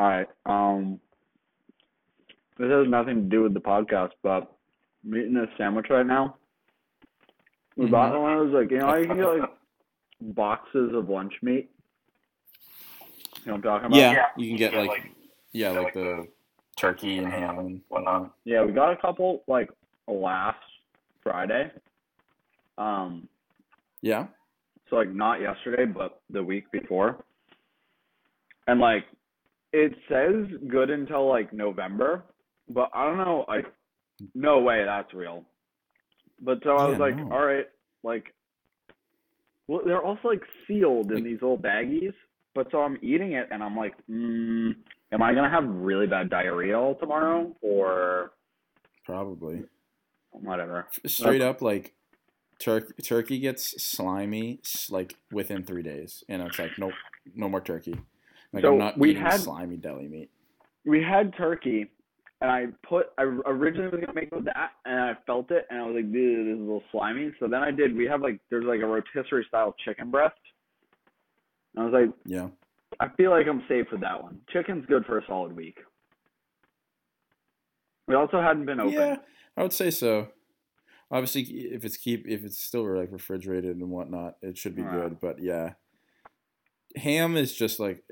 All right. Um, this has nothing to do with the podcast, but I'm eating a sandwich right now. We Mhm. bought one of those, like, you know, how you can get, like, boxes of lunch meat. You know what I'm talking about? Yeah, you can get like yeah, like the turkey and ham and whatnot. Yeah, we got a couple, like, last Friday. Um, Yeah. so, like, not yesterday, but the week before. And, like, it says good until, like, November, but I don't know, like, no way that's real. But so I was Yeah, like, no. all right, like, well, they're also, like, sealed in these little baggies. But so I'm eating it, and I'm like, mm, am I going to have really bad diarrhea all tomorrow? Or Probably. whatever. Straight up like tur- turkey gets slimy like within 3 days and it's like nope, no more turkey. Like So I'm not we eating had- slimy deli meat. we had turkey, and I put I originally was gonna make it with that, and I felt it, and I was like, dude, this is a little slimy. So then I did. We have like there's like a rotisserie style chicken breast. And I was like, Yeah. I feel like I'm safe with that one. Chicken's good for a solid week. We also hadn't been open. Yeah, I would say so. Obviously, if it's keep if it's still like refrigerated and whatnot, it should be good. But yeah, ham is just like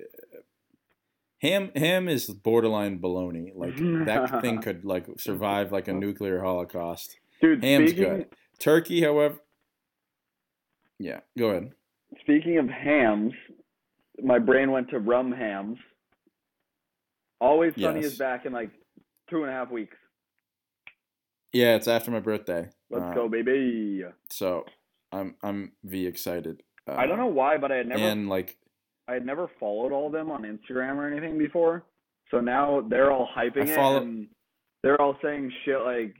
ham. Ham is borderline baloney. Like that thing could like survive like a nuclear holocaust. Dude, Ham's speaking good. Turkey, however, yeah. Go ahead. speaking of hams, my brain went to rum hams. Always Sunny Yes. is back in like two and a half weeks. Yeah, it's after my birthday. Let's Uh, go, baby. So I'm I'm v excited. Uh, I don't know why, but I had never And like I had never followed all of them on Instagram or anything before. So now they're all hyping I it and they're all saying shit like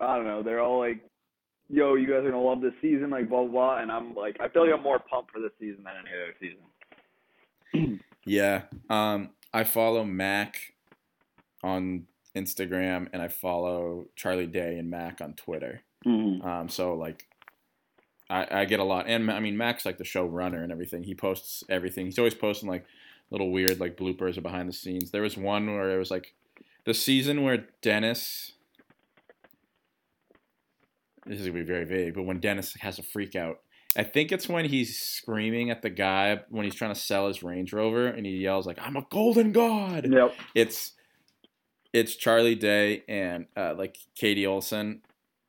I don't know, they're all like, Yo, you guys are gonna love this season, like blah blah blah and I'm like I feel like I'm more pumped for this season than any other season. Yeah. Um, I follow Mac on Instagram and I follow Charlie Day and Mac on Twitter. Mm-hmm. Um, so like, I, I get a lot, and I mean Max like the showrunner and everything. He posts everything. He's always posting like little weird like bloopers or behind the scenes. There was one where it was like the season where Dennis. This is gonna be very vague, but when Dennis has a freak out, I think it's when he's screaming at the guy when he's trying to sell his Range Rover, and he yells like, "I'm a golden god." Yep. it's it's Charlie Day and uh, like Katie Olson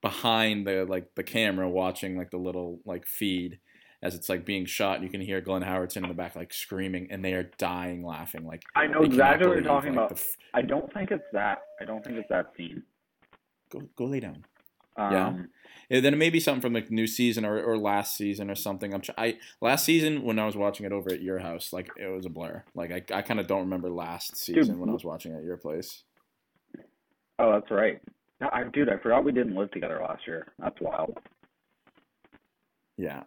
behind the like the camera watching like the little like feed as it's like being shot. And you can hear Glenn Howerton in the back like screaming, and they are dying laughing. Like I know exactly what you're talking like, about. f- I don't think it's that. I don't think it's that scene. go go lay down. Um, Yeah. Yeah, then it may be something from like new season or, or last season or something. I'm I last season when I was watching it over at your house, like it was a blur. Like I, I kind of don't remember last season when I was watching at your place. Oh, that's right. No, I, dude, I forgot we didn't live together last year. That's wild. Yeah,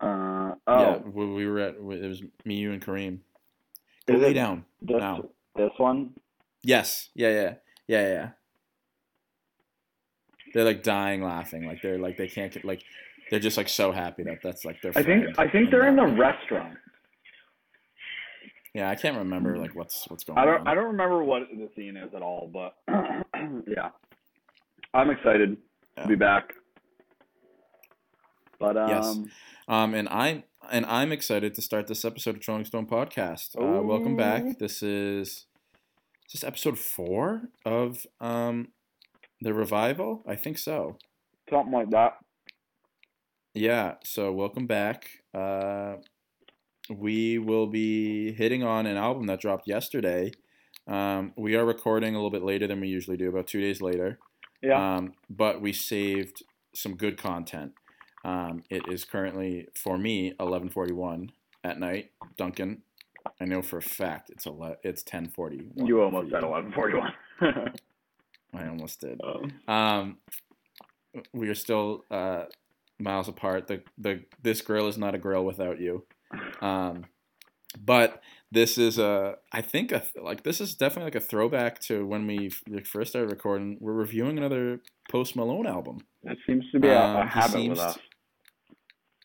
Uh, yeah. oh, We, we were at it was me, you, and Kareem. Go Is lay down this now. this one. Yes. Yeah. Yeah. Yeah. Yeah. They're like dying laughing. Like they're like they can't get like they're just like so happy that that's like their. I think. I think they're in the restaurant. Yeah, I can't remember like what's what's going I don't on. I don't remember what the scene is at all, but yeah, I'm excited Yeah. to be back. But um, Yes. Um, and I'm and I'm excited to start this episode of Trolling Stone Podcast. Uh, welcome back. This is this is episode four of um the revival. I think so. something like that. Yeah. So welcome back. Uh, we will be hitting on an album that dropped yesterday. Um, we are recording a little bit later than we usually do, about two days later. Yeah. Um, but we saved some good content. Um, it is currently for me 11:41 at night. Duncan, I know for a fact it's ele- it's 10:40. you almost at 11:41. I almost did. Um, Um, we are still uh, miles apart. The the this grill is not a grill without you. Um, but this is a I think a like this is definitely like a throwback to when we first started recording. We're reviewing another Post Malone album. that seems to be a, a Um, he habit with us.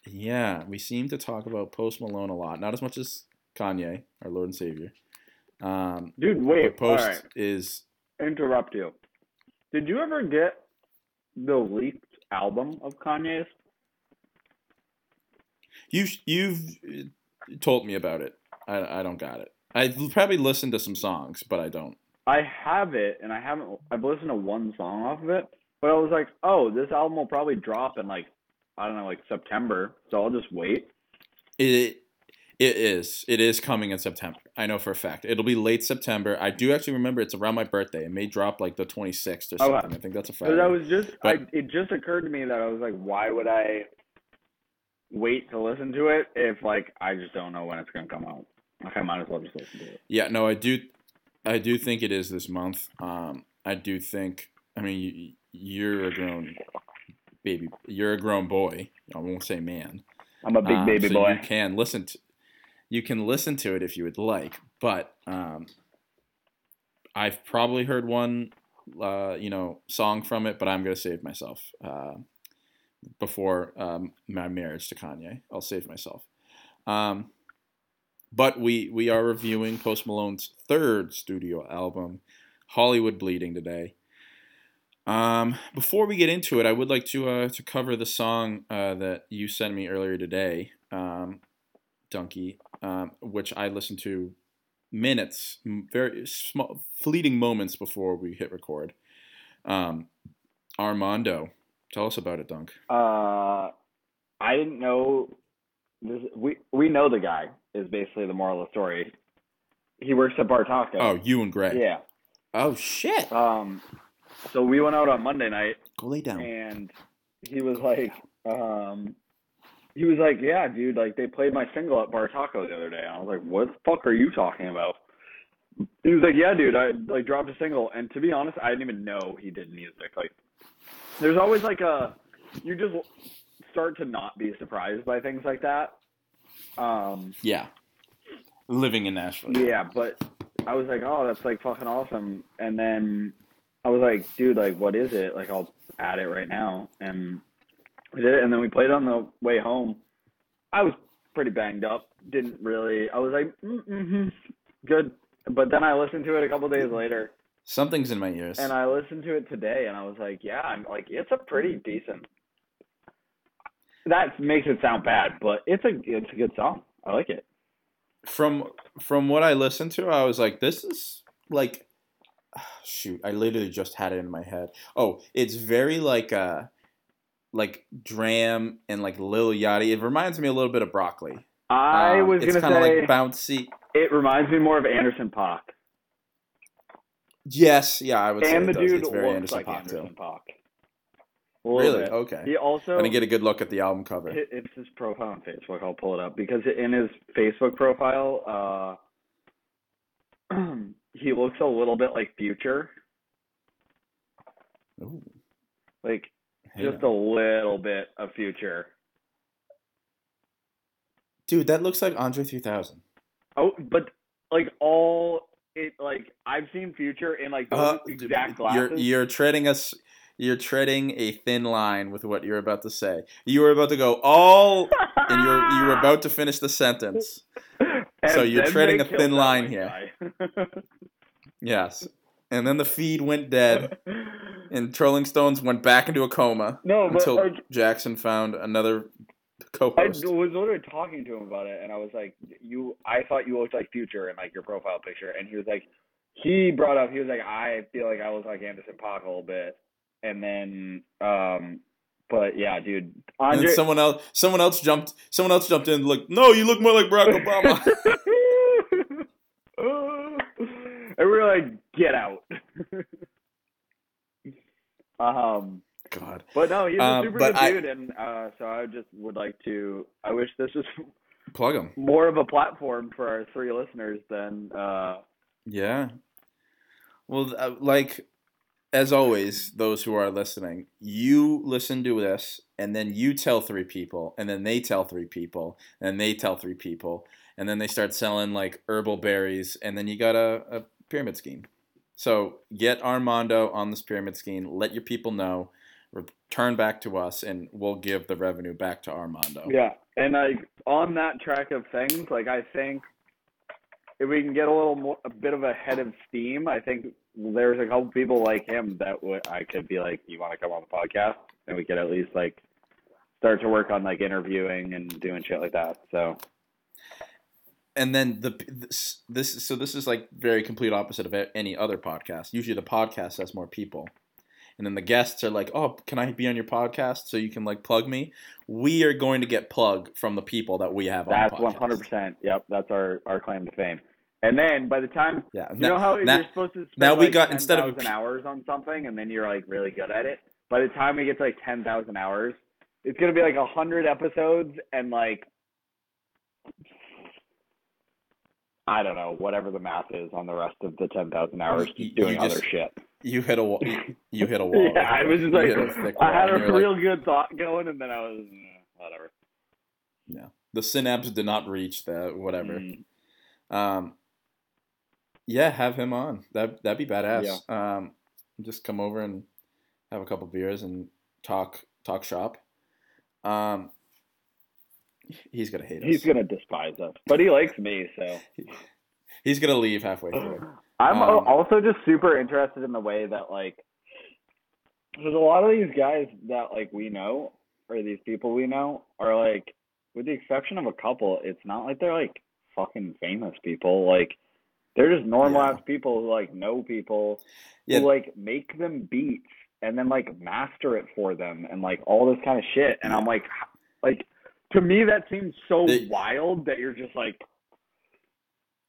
Yeah, we seem to talk about Post Malone a lot. Not as much as Kanye, our Lord and Savior. Um, Dude, wait. post right. is Interrupt you. Did you ever get the leaked album of Kanye's? You you've uh, told me about it. I I don't got it. I probably listened to some songs, but I don't. I have it, and I haven't. I've listened to one song off of it, but I was like, oh, this album will probably drop in like, I don't know, like September. So I'll just wait. It it is. It is coming in September. I know for a fact. It'll be late September. I do actually remember it's around my birthday. It may drop like the 26th or Oh, wow. something. I think that's a Friday. I was just, I, it just occurred to me that I was like, why would I wait to listen to it if like I just don't know when it's gonna come out? Like I might as well just listen to it. Yeah, no, I do, I do think it is this month. Um, I do think. I mean, you, you're a grown baby. You're a grown boy. I won't say man. I'm a big Um, baby so boy. You can listen to, you can listen to it if you would like, but um, I've probably heard one, uh, you know, song from it, but I'm gonna save myself uh, before um, my marriage to Kanye. I'll save myself. Um, but we we are reviewing Post Malone's third studio album, Hollywood Bleeding, today. Um, before we get into it, I would like to uh, to cover the song uh, that you sent me earlier today, um, Donkey, um, which I listened to minutes, very small, fleeting moments before we hit record. Um, Armando, tell us about it, Dunk. Uh, I didn't know. This, we we know the guy is basically the moral of the story. He works at Bartaco. Oh, you and Greg. yeah. Oh shit. Um, so we went out on Monday night, Go lay down. and he was like, um, he was like, yeah, dude, like they played my single at Bartaco the other day. And I was like, what the fuck are you talking about? He was like, yeah, dude, I like dropped a single, and to be honest, I didn't even know he did music. Like, there's always like a, you just start to not be surprised by things like that. Um, Yeah. Living in Nashville. yeah, but I was like, oh, that's like fucking awesome. And then I was like, dude, like, what is it? Like, I'll add it right now. And we did it. And then we played on the way home. I was pretty banged up. Didn't really, I was like, mm-hmm, good. But then I listened to it a couple days later Something's in my ears. and I listened to it today and I was like, yeah, I'm like, it's a pretty decent. That makes it sound bad, but it's a it's a good song. I like it. from from what I listened to, I was like, this is like shoot, I literally just had it in my head. Oh, it's very like uh like Dram and like Lil Yachty. It reminds me a little bit of Broccoli. I Um, was it's gonna say like bouncy. it reminds me more of Anderson Paak. Yes, yeah, I would and the does. dude It's very looks Anderson like Paak Anderson. Paak. Really? bit. Okay. He also Let me get a good look at the album cover. it's his profile on Facebook. I'll pull it up because in his Facebook profile, uh, he looks a little bit like Future, Ooh, like hey just a little bit of Future. Dude, that looks like Andre 3000. Oh, but like all it like I've seen Future in like those Uh, exact you're glasses. you're treading us. You're treading a thin line with what you're about to say. You were about to go all, and you're you were about to finish the sentence. So you're treading a thin line here. Yes, and then the feed went dead, and Rolling Stones went back into a coma no, but until like Jackson found another I co-host. was literally talking to him about it, and I was like, "You, I thought you looked like Future in like your profile picture," and he was like, he brought up, he was like, "I feel like I look like Anderson Paak a little bit," and then, um, but yeah, dude, And Andre. then someone else, someone else jumped, someone else jumped in. Like, no, you look more like Barack Obama. and we were like, "Get out." um. God, But no, he's a Um, super good I- dude, and uh, so I just would like to. I wish this was plug him. more of a platform for our three listeners than. Uh, Yeah. Well, uh, like as always, those who are listening, you listen to this, and then you tell three people, and then they tell three people, and they tell three people, and then they start selling like herbal berries, and then you got a, a pyramid scheme. So get Armando on this pyramid scheme. Let your people know. Return back to us, and we'll give the revenue back to Armando. yeah, and like on that track of things, like I think if we can get a little more, a bit of a head of steam, I think there's a couple people like him that would I could be like, you want to come on the podcast, and we could at least like start to work on like interviewing and doing shit like that. So and then the this, this so this is like very complete opposite of any other podcast. Usually the podcast has more people. And then the guests are like, "Oh, can I be on your podcast so you can like plug me?" We are going to get plug from the people that we have that's on the podcast. one hundred percent. Yep, that's our our claim to fame. And then by the time Yeah. you now- know how now- you're supposed to spend now we like got- instead of p- hours on something, and then you're like really good at it. By the time we get to like ten thousand hours, it's gonna be like a hundred episodes and like I don't know whatever the math is on the rest of the ten thousand hours, just doing just other shit. You hit a wall. You, hit a wall. yeah, I was just like I had a real like, good thought going, and then I was eh, whatever. the synapse did not reach that. whatever. Mm. Um, yeah, have him on. That that'd be badass. Um, just come over and have a couple beers and talk talk shop. Um, he's gonna hate us. He's gonna despise us, but he likes me, so. He's gonna leave halfway through. I'm Um, also just super interested in the way that like there's a lot of these guys that like we know or these people we know are like with the exception of a couple, it's not like they're like fucking famous people. Like they're just normal Yeah. ass people who like know people Yeah. who like make them beats and then like master it for them and like all this kind of shit. And I'm like like to me that seems so They- wild that you're just like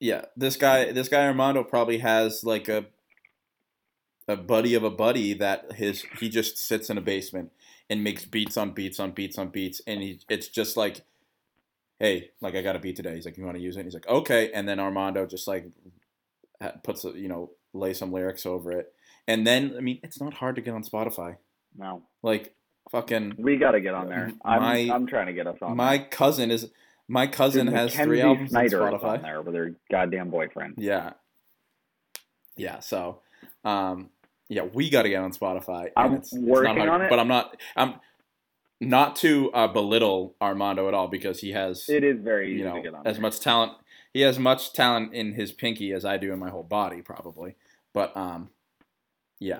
Yeah, this guy, this guy Armando probably has like a a buddy of a buddy that his he just sits in a basement and makes beats on beats on beats on beats, and he it's just like, hey, like I got a beat today. He's like, you want to use it? And he's like, okay, and then Armando just like puts a, you know lay some lyrics over it, and then I mean it's not hard to get on Spotify. no. Like fucking We got to get on there. I'm My- I'm trying to get us on. my cousin is my cousin Dude, has Mackenzie three albums Snyder on Spotify. on there with her goddamn boyfriend. Yeah. Yeah. So, um, yeah, we got to get on Spotify. and I'm it's, it's working hard, on it. but I'm not. I'm not to uh, belittle Armando at all because he has, It is very easy you know, to get on. as there. much talent. He has much talent in his pinky as I do in my whole body, probably. But um, yeah,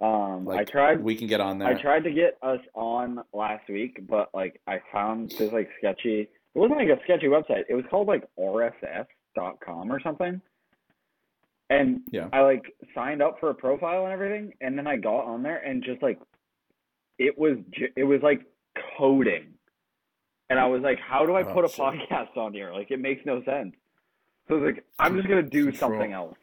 Um, I tried. we can get on there. I tried to get us on last week, but like I found this like sketchy. It wasn't like a sketchy website. It was called like RSS.com or something. And Yeah. I like signed up for a profile and everything, and then I got on there and just like it was j- it was like coding, and I was like, how do I Oh, put a shit. podcast on here? Like it makes no sense. So I was like, I'm just gonna do Control. something else.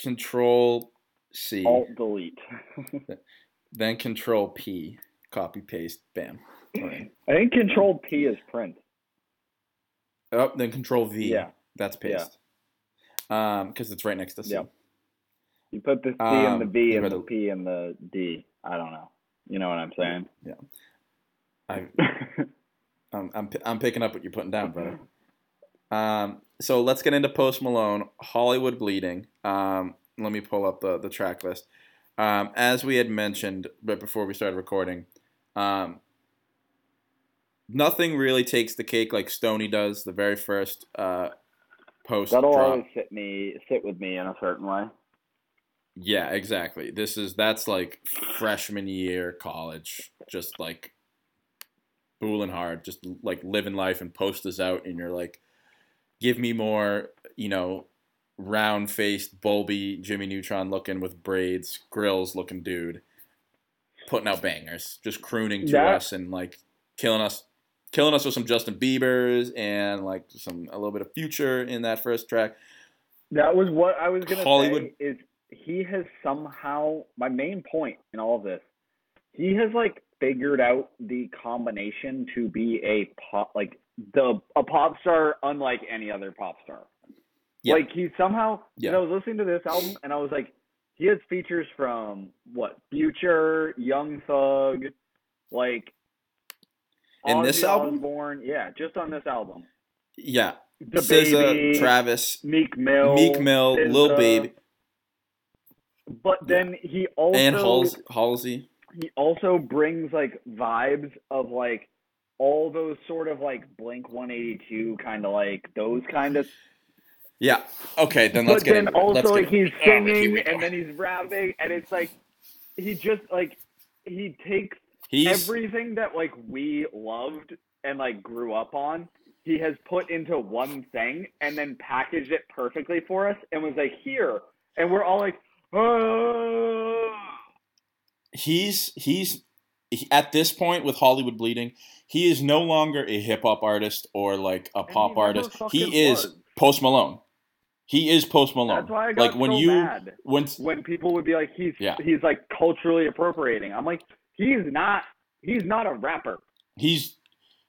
Control C, Alt delete. then Control P, copy paste, bam. Right. I think Control P is print. Oh, then Control V. Yeah. That's paste. Yeah. Um, because it's right next to C. Yeah. You put the C and the Um, B and the P and the D. I don't know. You know what I'm saying? Yeah. I, I'm, I'm, I'm picking up what you're putting down, brother. Um, so let's get into Post Malone, Hollywood Bleeding. Um, let me pull up the, the track list. Um, as we had mentioned right before we started recording, um, nothing really takes the cake like Stoney does. The very first uh, post That'll drop. always sit me sit with me in a certain way. Yeah, exactly. This is that's like freshman year college, just like booling hard, just like living life and post posters out, and you're like, give me more, you know, round faced, bulby Jimmy Neutron looking with braids, grills looking dude, putting out bangers, just crooning to That- us and like killing us. Killing us with some Justin Bieber's and like some a little bit of Future in that first track. That was what I was gonna Hollywood- say. Is he has somehow my main point in all of this? He has like figured out the combination to be a pop like the a pop star unlike any other pop star. Yeah. Like he somehow Yeah. I was listening to this album and I was like, he has features from what Future, Young Thug, like. In this Ozzy album? Yeah, just on this album. Yeah, The SZA, Baby, Travis, Meek Mill, Meek Mill, Lil SZA, Baby, But then he also and Halsey. Halsey. he also brings like vibes of like all those sort of like Blink 182 kind of like those kind of Yeah. Okay, then let's but get then into also like he's Oh, singing and then he's rapping and it's like he just like he takes he's everything that like we loved and like grew up on he has put into one thing and then packaged it perfectly for us and was like here and we're all like oh he's he's he, at this point with Hollywood Bleeding, he is no longer a hip hop artist or like a And he pop never artist. He is was. Post Malone. He is Post Malone. that's why i got like when so you mad when when people would be like he's Yeah. he's like culturally appropriating i'm like he's not he's not a rapper he's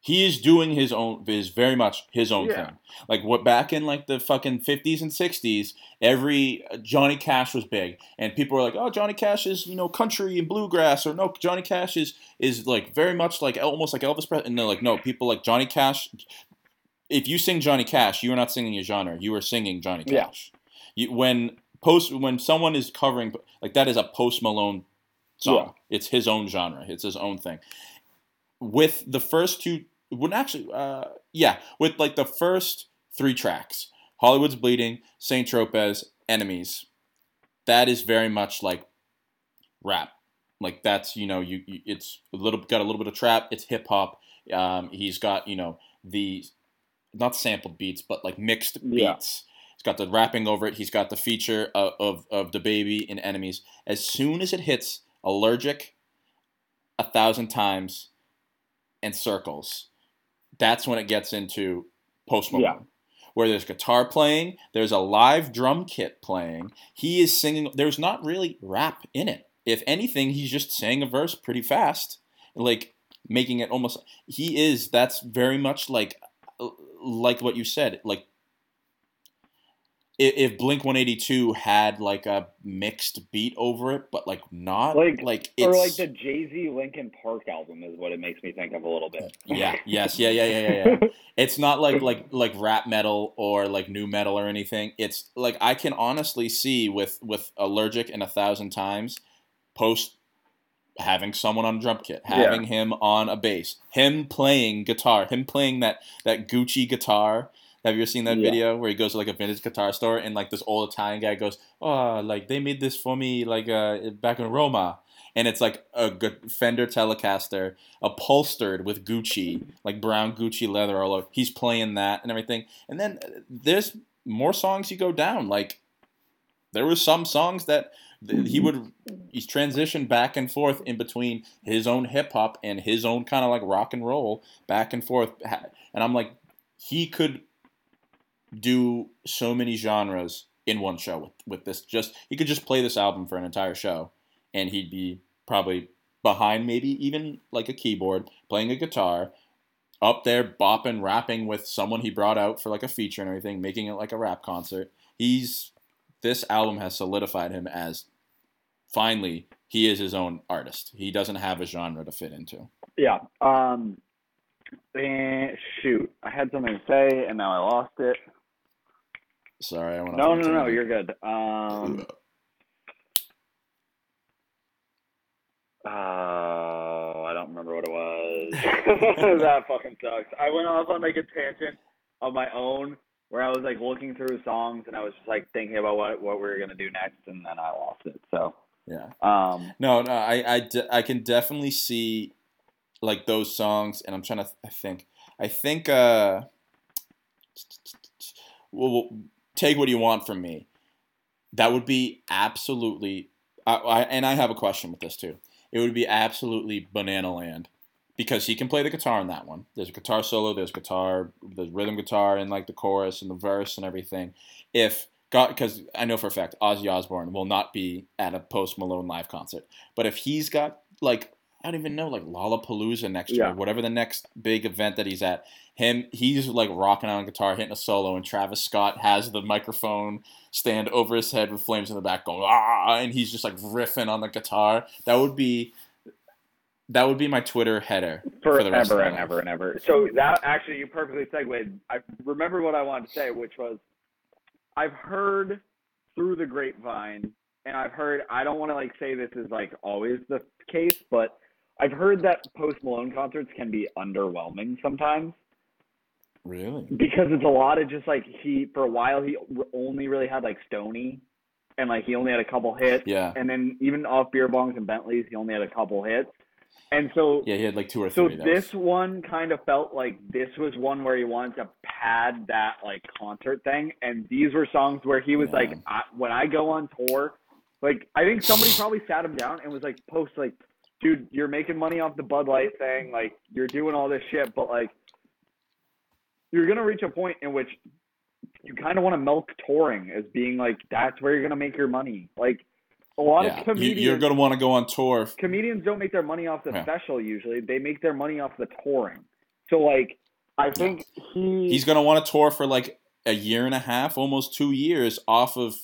he is doing his own is very much his own Yeah. thing. Like what back in like the fucking fifties and sixties, every uh, Johnny Cash was big, and people were like, "Oh, Johnny Cash is you know country and bluegrass," or "No, Johnny Cash is is like very much like almost like Elvis Presley." And they're like, "No, people like Johnny Cash. If you sing Johnny Cash, you are not singing a genre. You are singing Johnny Yeah. Cash. You, when post when someone is covering like that is a Post Malone song. It's his own genre. It's his own thing. With the first two, when actually, uh, yeah, with like the first three tracks, Hollywood's Bleeding, Saint Tropez, Enemies. That is very much like rap. Like that's you know you, you it's a little got a little bit of trap. It's hip hop. Um, he's got you know the not sampled beats, but like mixed Yeah. beats. He's got the rapping over it. He's got the feature of, of, of DaBaby in enemies. As soon as it hits allergic, a thousand times, and circles, that's when it gets into post Malone. Yeah. Where there's guitar playing, there's a live drum kit playing. He is singing. There's not really rap in it. If anything, he's just saying a verse pretty fast, like making it almost. He is. That's very much like, like what you said. Like if, if Blink One Eighty Two had like a mixed beat over it, but like not Like- like it's or like the jay-z linkin park album is what it makes me think of a little bit yeah yes yeah yeah yeah yeah yeah. It's not like like like rap metal or like nu metal or anything. It's like I can honestly see with with allergic and a thousand times post having someone on a drum kit, Yeah. having him on a bass, him playing guitar, him playing that that Gucci guitar. Have you ever seen that Yeah. video where he goes to like a vintage guitar store and like this old Italian guy goes, "Oh, like they made this for me like uh back in Roma." And it's like a Fender Telecaster upholstered with Gucci, like brown Gucci leather all over. He's playing that and everything. And then uh, there's more songs you go down. Like there was some songs that he would he's transitioned back and forth in between his own hip hop and his own kind of like rock and roll back and forth. And I'm like, he could do so many genres in one show with, with this. Just he could just play this album for an entire show, and he'd be probably behind maybe even like a keyboard playing a guitar up there bopping rapping with someone he brought out for like a feature and everything making it like a rap concert he's this album has solidified him as finally he is his own artist he doesn't have a genre to fit into Yeah. Um. And shoot, I had something to say and now I lost it. Sorry i want No, no, no, you're good. Um. Oh, I don't remember what it was. that fucking sucks. I went off on like a tangent of my own where I was like looking through songs and I was just like thinking about what what we were gonna do next and then I lost it. So yeah um No, no, I, I, de- I can definitely see like those songs, and I'm trying to th- I think, I think, uh, well, take what you want from me. That would be absolutely, I, I, and I have a question with this too. It would be absolutely banana land because he can play the guitar in that one. There's a guitar solo, there's guitar, there's rhythm guitar in like the chorus and the verse and everything. If God, because I know for a fact Ozzy Osbourne will not be at a Post Malone live concert. But if he's got like I don't even know like Lollapalooza next Yeah. year, whatever the next big event that he's at, him he's like rocking on guitar, hitting a solo, and Travis Scott has the microphone stand over his head with flames in the back going ah, and he's just like riffing on the guitar. That would be that would be my Twitter header for the rest of forever and life. ever and ever. So that actually you perfectly segued. I remember what I wanted to say, which was I've heard through the grapevine, and I've heard I don't want to like say this is like always the case, but I've heard that Post Malone concerts can be underwhelming sometimes. Really? because it's a lot of just like he for a while he only really had like Stoney, and like he only had a couple hits, Yeah. and then even off beer bongs and Bentleys he only had a couple hits, and so Yeah, he had like two or so three. That this was- one kind of felt like this was one where he wanted to pad that like concert thing, and these were songs where he was Yeah. like, I, when I go on tour, like I think somebody probably sat him down and was like, post like, dude, you're making money off the Bud Light thing, like you're doing all this shit, but like you're gonna reach a point in which you kind of want to milk touring as being like that's where you're gonna make your money, like. A lot yeah. of comedians, you're gonna want to go on tour. comedians don't make their money off the Yeah. special usually. They make their money off the touring. So like I think he He's gonna want to tour for like a year and a half, almost two years off of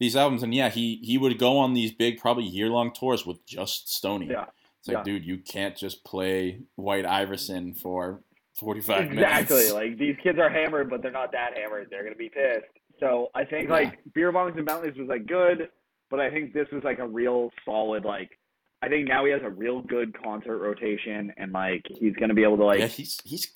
these albums. And yeah, he he would go on these big, probably year long tours with just Stoney. Yeah. It's like, Yeah. dude, you can't just play White Iverson for forty five exactly minutes. Exactly. Like these kids are hammered, but they're not that hammered. They're gonna be pissed. So I think Yeah. like beer bongs and Bentleys was like good, but I think this was like a real solid like. I think now he has a real good concert rotation, and like he's gonna be able to like. yeah, he's he's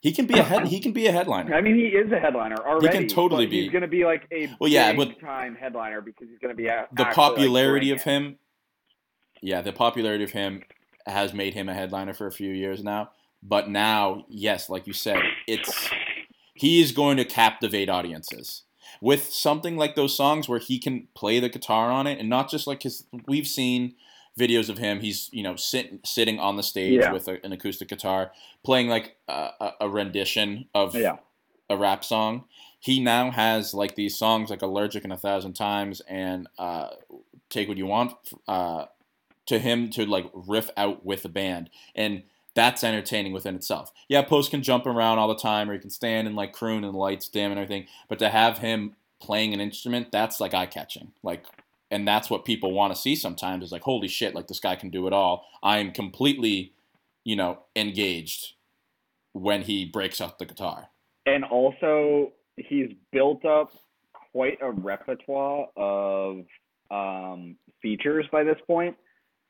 he can be a head he can be a headliner. I mean, he is a headliner already. He can totally be. He's gonna be like a Well, yeah, big time headliner because he's gonna be a, the actually, like, popularity of bringing it. him yeah the popularity of him has made him a headliner for a few years now but now yes like you said it's he is going to captivate audiences with something like those songs where he can play the guitar on it and not just like his we've seen videos of him he's you know sit, sitting on the stage Yeah. with a, an acoustic guitar playing like a, a, a rendition of Yeah. a rap song. He now has like these songs like Allergic and a Thousand Times and uh, Take What You Want uh, to him to like riff out with the band. And that's entertaining within itself. Yeah, Post can jump around all the time or he can stand and like croon and the lights dim and everything. But to have him playing an instrument, that's like eye catching. Like, and that's what people want to see sometimes is like, holy shit, like this guy can do it all. I am completely, you know, engaged when he breaks out the guitar. and also he's built up quite a repertoire of um, features by this point,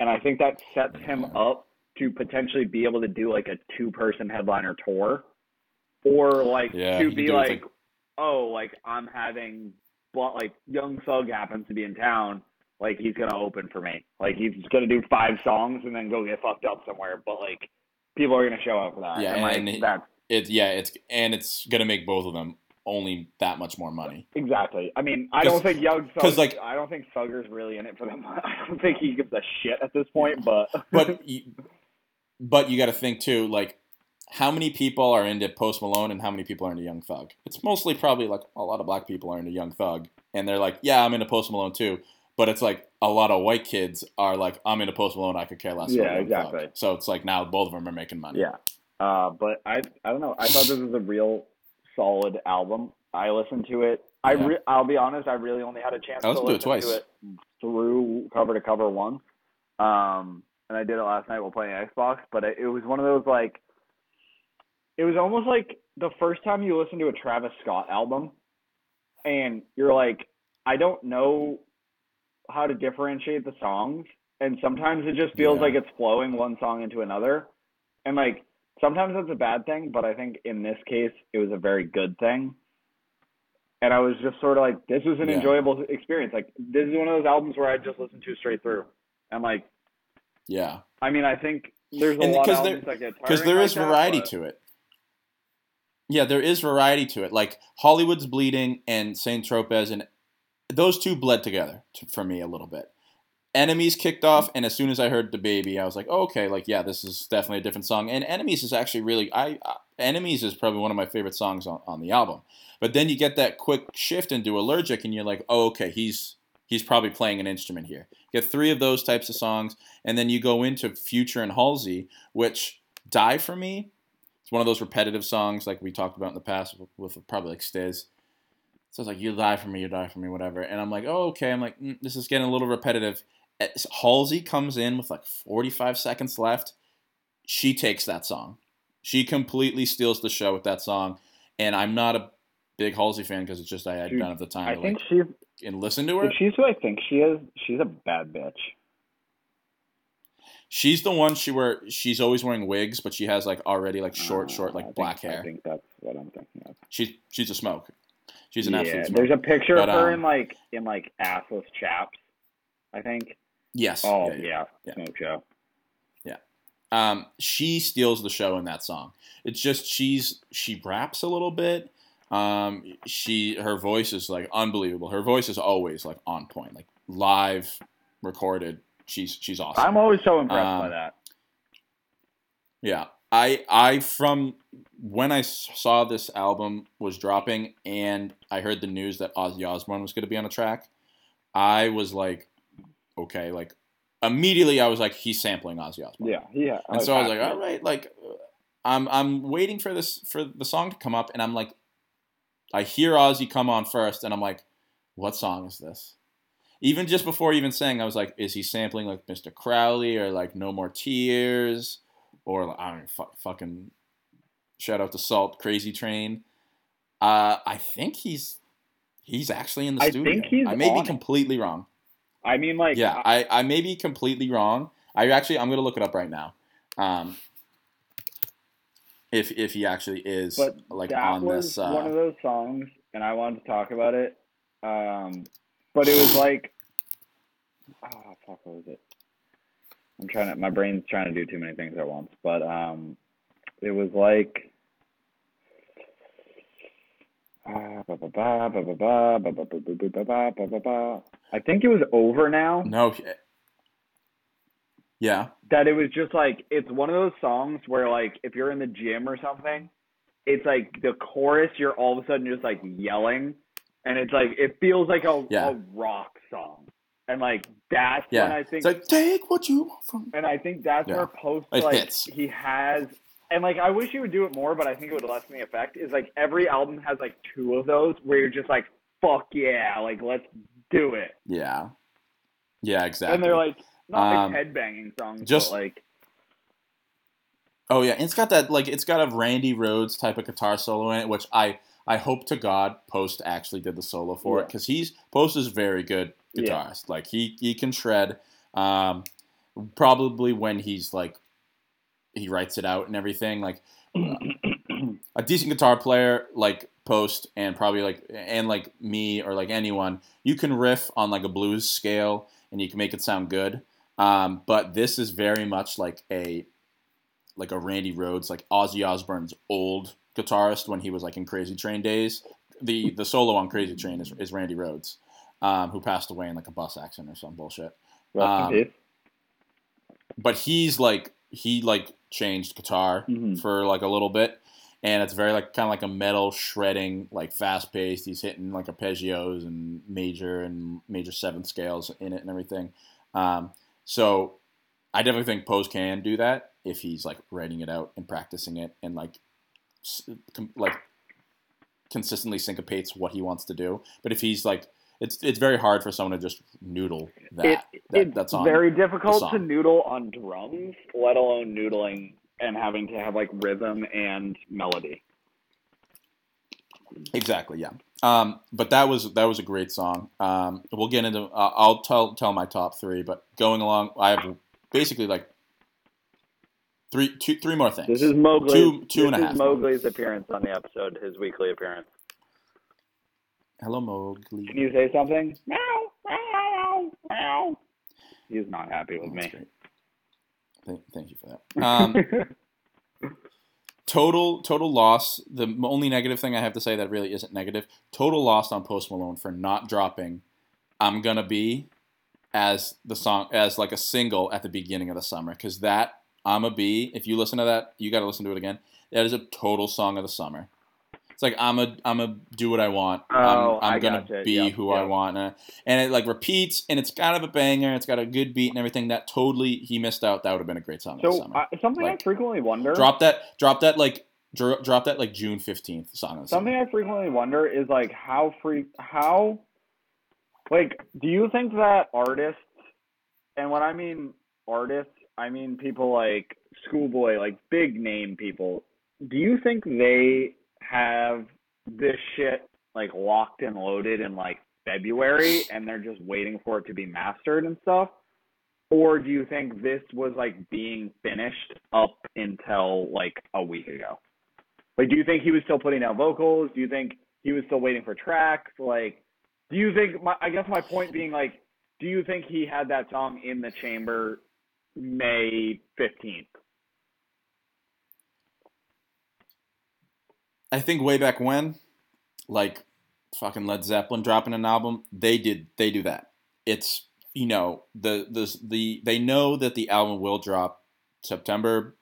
and I think that sets him up to potentially be able to do like a two-person headliner tour, or like Yeah, to be with, like, oh, like I'm having, like Young Thug happens to be in town. Like he's gonna open for me. Like he's gonna do five songs and then go get fucked up somewhere. But like people are gonna show up for that. Yeah, and, like and he- that's It's yeah, it's and it's gonna make both of them only that much more money. Exactly. I mean, I don't think Young Thug. 'cause, like- I don't think Thugger's really in it for them. I don't think he gives a shit at this point. But But you, but you got to think too, like how many people are into Post Malone and how many people are into Young Thug? It's mostly probably like a lot of black people are into Young Thug, and they're like, yeah, I'm into Post Malone too. But it's like a lot of white kids are like, I'm into Post Malone. I could care less. Yeah, exactly. Thug. So it's like now both of them are making money. yeah. Uh, but I I don't know. I thought this was a real solid album. I listened to it. I Yeah. re- I'll be honest. I really only had a chance I to listened to it twice. to it through cover to cover once. Um, and I did it last night while playing Xbox. But it, it was one of those like. It was almost like the first time you listen to a Travis Scott album, and you're like, I don't know how to differentiate the songs, and sometimes it just feels Yeah. like it's flowing one song into another, and like sometimes that's a bad thing, but I think in this case it was a very good thing. And I was just sort of like, this was an Yeah. enjoyable experience. Like this is one of those albums where I just listen to straight through, and like, yeah, I mean, I think there's a And lot of because there- that get because there like is that, variety but- to it. Yeah, there is variety to it. Like Hollywood's Bleeding and Saint Tropez, and those two bled together to, for me a little bit. Enemies kicked off, and as soon as I heard DaBaby, I was like, oh, okay, like yeah, this is definitely a different song. And Enemies is actually really, I uh, Enemies is probably one of my favorite songs on, on the album. But then you get that quick shift into Allergic, and you're like, oh, okay, he's he's probably playing an instrument here. You get three of those types of songs, and then you go into Future and Halsey, which die for me. It's one of those repetitive songs like we talked about in the past with, with probably like Stiz. So it's like you die for me, you die for me, whatever. And I'm like, oh okay. I'm like, mm, this is getting a little repetitive. As Halsey comes in with like 45 seconds left. She takes that song. She completely steals the show with that song. And I'm not a big Halsey fan because it's just I had none of the time I to think like she's and listen to her. she's who I think she is. She's a bad bitch. She's the one she wear. She's always wearing wigs, but she has like already like short, short Uh, I like think- black I hair. think that's what I'm thinking of. She's she's a smoke. She's an yeah, absolute smoke. there's a picture But, of her um, in like in like assless chaps. I think. yes. Oh yeah, yeah. yeah, yeah. smoke show. Yeah, um, she steals the show in that song. It's just she's she raps a little bit. Um, she her voice is like unbelievable. Her voice is always like on point, like live recorded. She's she's awesome. I'm always so impressed by Um, that. Yeah, I I from when I saw this album was dropping and I heard the news that Ozzy Osbourne was going to be on the track, I was like, okay, like immediately I was like, he's sampling Ozzy Osbourne. Yeah, yeah. And so I was like, all right, like I'm I'm waiting for this for the song to come up, and I'm like, I hear Ozzy come on first, and I'm like, what song is this? Even just before even saying, I was like, is he sampling like Mr. Crowley or like No More Tears or like, I don't fu- fucking shout out to Salt Crazy Train. Uh, I think he's he's actually in the I studio. think he's I may be on it. completely wrong. I mean, like, Yeah, I, I may be completely wrong. I actually I'm gonna look it up right now. Um, if if he actually is But like that on was this, uh, one of those songs, and I wanted to talk about it. Um, but it was like, ah, oh, fuck, what was it? I'm trying to. My brain's trying to do too many things at once. But um, it was like. I think it was over now. No. Yeah. That it was just like it's one of those songs where like if you're in the gym or something, it's like the chorus you're all of a sudden just like yelling and it's like it feels like a, Yeah. a rock song, and like that's yeah. when I think, it's like take what you want from. and I think that's Yeah. where Post It like hits. he has, and like I wish he would do it more, but I think it would lessen the effect. Is like every album has like two of those where you're just like fuck yeah, like let's do it, Yeah, yeah, exactly. and they're like not Um, headbanging songs, just- but like. Oh yeah, and it's got that like it's got a Randy Rhoads type of guitar solo in it, which I I hope to God Post actually did the solo for it because he's Post is a very good Yeah. guitarist. Like he he can shred. Um, probably when he's like he writes it out and everything. Like a decent guitar player like Post and probably like and like me or like anyone, you can riff on like a blues scale and you can make it sound good. Um, but this is very much like a like a Randy Rhoads, like Ozzy Osbourne's old guitarist when he was like in Crazy Train days. The the solo on Crazy Train is, is Randy Rhoads, um, who passed away in like a bus accident or some bullshit. Um. But he's like he like changed guitar Mhm. for like a little bit, and it's very like kind of like a metal shredding, like fast paced. He's hitting like arpeggios and major and major seventh scales in it and everything. Um, so I definitely think Pose can do that if he's like writing it out and practicing it and like like consistently syncopates what he wants to do. But if he's like it's it's very hard for someone to just noodle that. it, that it's that's very difficult to noodle on drums, let alone noodling and having to have like rhythm and melody. Exactly, yeah. Um, but that was that was a great song. Um, we'll get into. Uh, I'll tell tell my top three, but going along, I have basically like three two three more things. This is Mowgli. Two- two this and a is half. Mowgli's appearance on the episode, his weekly appearance. Hello, Mowgli. Can you say something? Meow, meow, meow. He's not happy with that's me. great. Thank, thank you for that. Um, total total loss. The only negative thing I have to say that really isn't negative. Total loss on Post Malone for not dropping "I'm Gonna Be" as the song as like a single at the beginning of the summer because that "I'm a Be." If you listen to that, you got to listen to it again. That is a total song of the summer. It's like I'm a I'm a do what I want. Oh, I'm, I'm I gonna gotcha. be Yep, who I want, and, and it like repeats, and it's kind of a banger. It's got a good beat and everything. That totally he missed out. That would have been a great song. of the so summer. uh, something I frequently wonder. Drop that. Drop that. Like dro- drop that. Like June fifteenth song. Of the Something summer. I frequently wonder is like how free how like do you think that artists and when I mean artists, I mean people like Schoolboy, like big name people. Do you think they have this shit like locked and loaded in like February and they're just waiting for it to be mastered and stuff? or do you think this was like being finished up until like a week ago? Like, do you think he was still putting out vocals? Do you think he was still waiting for tracks? Like, do you think? My, I guess my point being like, do you think he had that song in the chamber May fifteenth? I think way back when, like fucking Led Zeppelin dropping an album, they did they do that. It's you know the the the they know that the album will drop September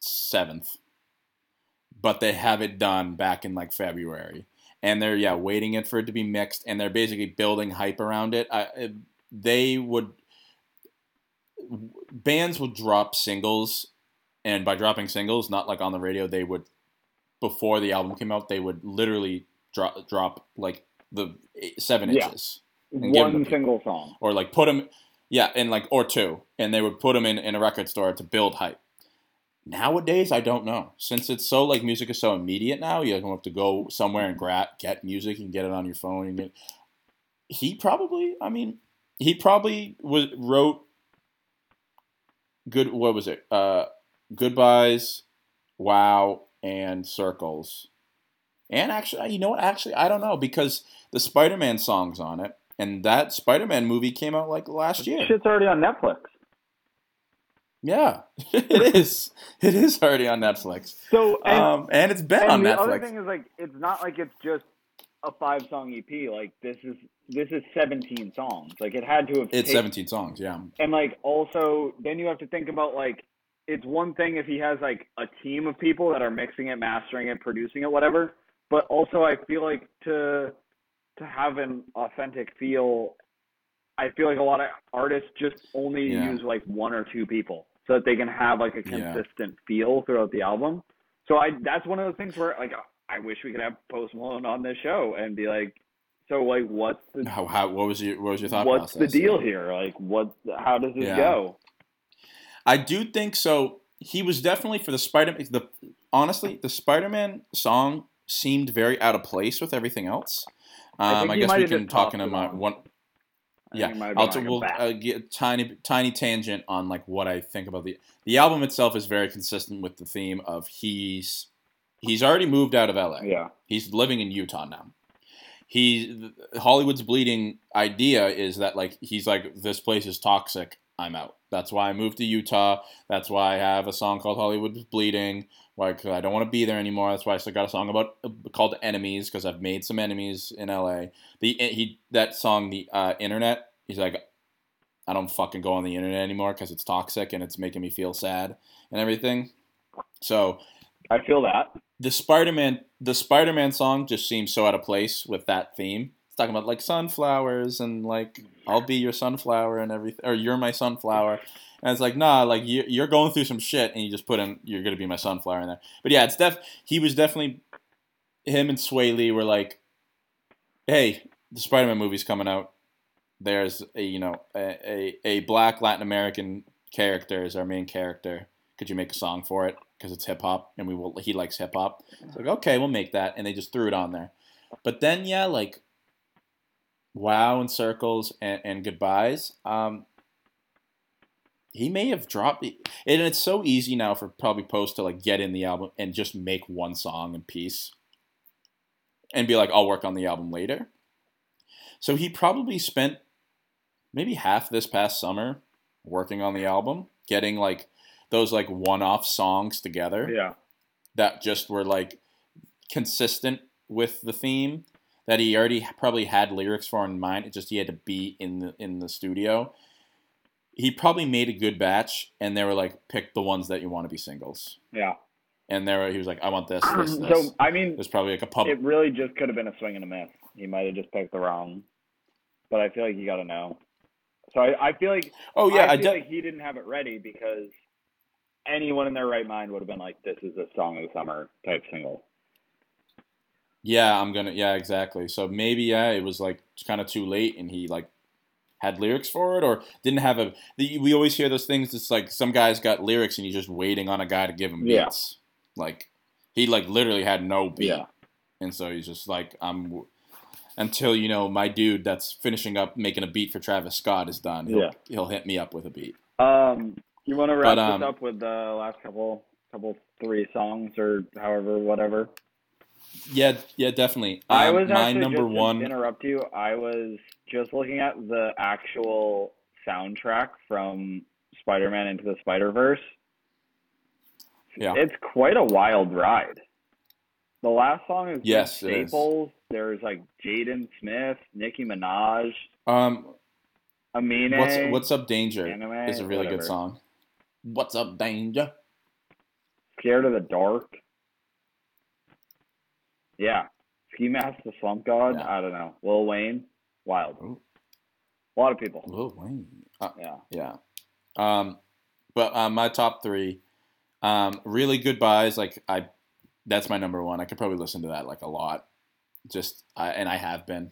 seventh, but they have it done back in like February, and they're yeah waiting it for it to be mixed, and they're basically building hype around it. I, they would bands would drop singles, and by dropping singles, not like on the radio, they would before the album came out, they would literally drop drop like the eight, seven Yeah. inches One single song. or like put them yeah and like or two and they would put them in, in a record store to build hype nowadays i don't know since it's so like music is so immediate now you don't have to go somewhere and grab get music and get it on your phone and get he probably i mean he probably was wrote good what was it? Uh goodbyes wow and circles. And actually you know what? Actually i don't know because the spider-man song's on it and that spider-man movie came out like last year. Shit's already on Netflix. yeah it is. It is already on netflix. So and, um and it's been and on the other thing is like it's not like it's just a five song EP. Like this is this is seventeen songs. Like it had to have it's taken- 17 songs yeah and like also then you have to think about like it's one thing if he has like a team of people that are mixing it mastering it producing it whatever but also i feel like to to have an authentic feel i feel like a lot of artists just only Yeah. use like one or two people so that they can have like a Yeah. consistent feel throughout the album so i that's one of those things where like i wish we could have post malone on this show and be like so like what's the how, how what was your what was your thought what's the deal here? Like, what? How does this Yeah. go? I do think so. He was definitely for the Spider. The honestly, the Spider-Man song seemed very out of place with everything else. I Um, think I, guess we can talk in a one. I Yeah, think it might have I'll t- a we'll uh, get tiny tiny tangent on like what I think about the the album itself is very consistent with the theme of he's he's already moved out of LA. yeah, He's living in Utah now. He Hollywood's bleeding idea is that like he's like this place is toxic. I'm out. That's why I moved to Utah. That's why I have a song called Hollywood's Bleeding. Why? I don't want to be there anymore. That's why I still got a song about called Enemies because I've made some enemies in LA. The he that song the uh, internet. He's like, I don't fucking go on the internet anymore because it's toxic and it's making me feel sad and everything. So I feel that. The Spider-Man the Spider-Man song just seems so out of place with that theme. It's talking about like sunflowers and like I'll be your sunflower and everything, or you're my sunflower. And it's like nah, like you, you're going through some shit, and you just put in you're gonna be my sunflower in there. But yeah, it's def he was definitely him and Swae Lee were like, hey, the Spider-Man movie's coming out. There's a you know a, a, a black Latin American character is our main character. Could you make a song for it? Because it's hip hop, and we will. He likes hip hop. It's like okay, we'll make that, and they just threw it on there. But then yeah, like wow and circles and, and goodbyes. Um, he may have dropped it, and it's so easy now for probably Post to like get in the album and just make one song in peace, and be like, I'll work on the album later. So he probably spent maybe half this past summer working on the album, getting like those like one-off songs together Yeah, that just were like consistent with the theme that he already probably had lyrics for in mind. It just he had to be in the in the studio. He probably made a good batch, and they were like, pick the ones that you want to be singles. yeah. And there he was like, I want this, this, this. So I mean, There's probably like a pub. it really just could have been a swing and a miss. He might have just picked the wrong. But I feel like you got to know. So I, I feel like oh yeah, I I, feel de- like he didn't have it ready because anyone in their right mind would have been like, "This is a song of the summer" type single. Yeah, I'm gonna. Yeah, exactly. So maybe yeah, it was like kind of too late, and he like had lyrics for it, or didn't have a. The, we always hear those things. It's like some guys got lyrics, and he's just waiting on a guy to give him Yeah. beats. Like he like literally had no beat, Yeah. and so he's just like I'm. Until you know my dude that's finishing up making a beat for Travis Scott is done, he'll, Yeah. he'll hit me up with a beat. Um, you want to wrap But, um, this up with the last couple, couple three songs or however, whatever. Yeah, yeah, definitely. I Um, was my actually number one. interrupt you. I was just looking at the actual soundtrack from Spider-Man into the Spider-Verse. Yeah. It's quite a wild ride. The last song is Yes, it is. Staples. There's like Jaden Smith, Nicki Minaj, Um, Amine. what's what's up, Danger? Anime, is a really good song. What's up, Danger? Scared of the Dark. Yeah. Ski Mask the Slump God. Yeah. I don't know. Lil Wayne. Wild. Ooh. A lot of people. Lil Wayne. Uh, Yeah. Yeah. Um, but uh, my top three, um, really Goodbyes. Like I, that's my number one. I could probably listen to that like a lot. Just I and I have been.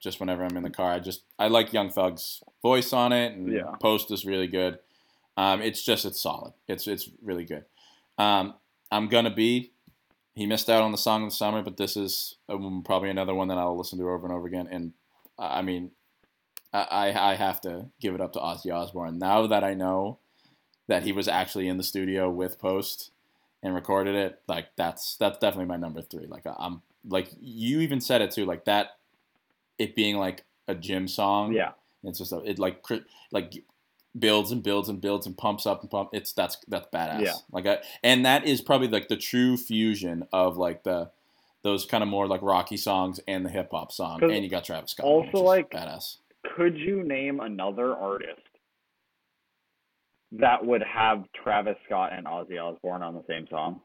Just whenever I'm in the car, I just I like Young Thug's voice on it, and Yeah. Post is really good. Um, it's just it's solid. It's it's really good. Um, I'm gonna be. He missed out on the song of the summer, but this is um, probably another one that I'll listen to over and over again. And uh, I mean, I, I I have to give it up to Ozzy Osbourne. Now that I know that he was actually in the studio with Post and recorded it, like that's that's definitely my number three. Like I'm like you even said it too, like that, it being like a gym song. Yeah. it's just a, it like like builds and builds and builds and pumps up and pump. It's that's that's badass. Yeah. Like I, and that is probably like the true fusion of like the those kind of more like rocky songs and the hip hop song, And you got Travis Scott. also, like- badass. Could you name another artist that would have Travis Scott and Ozzy Osbourne on the same song?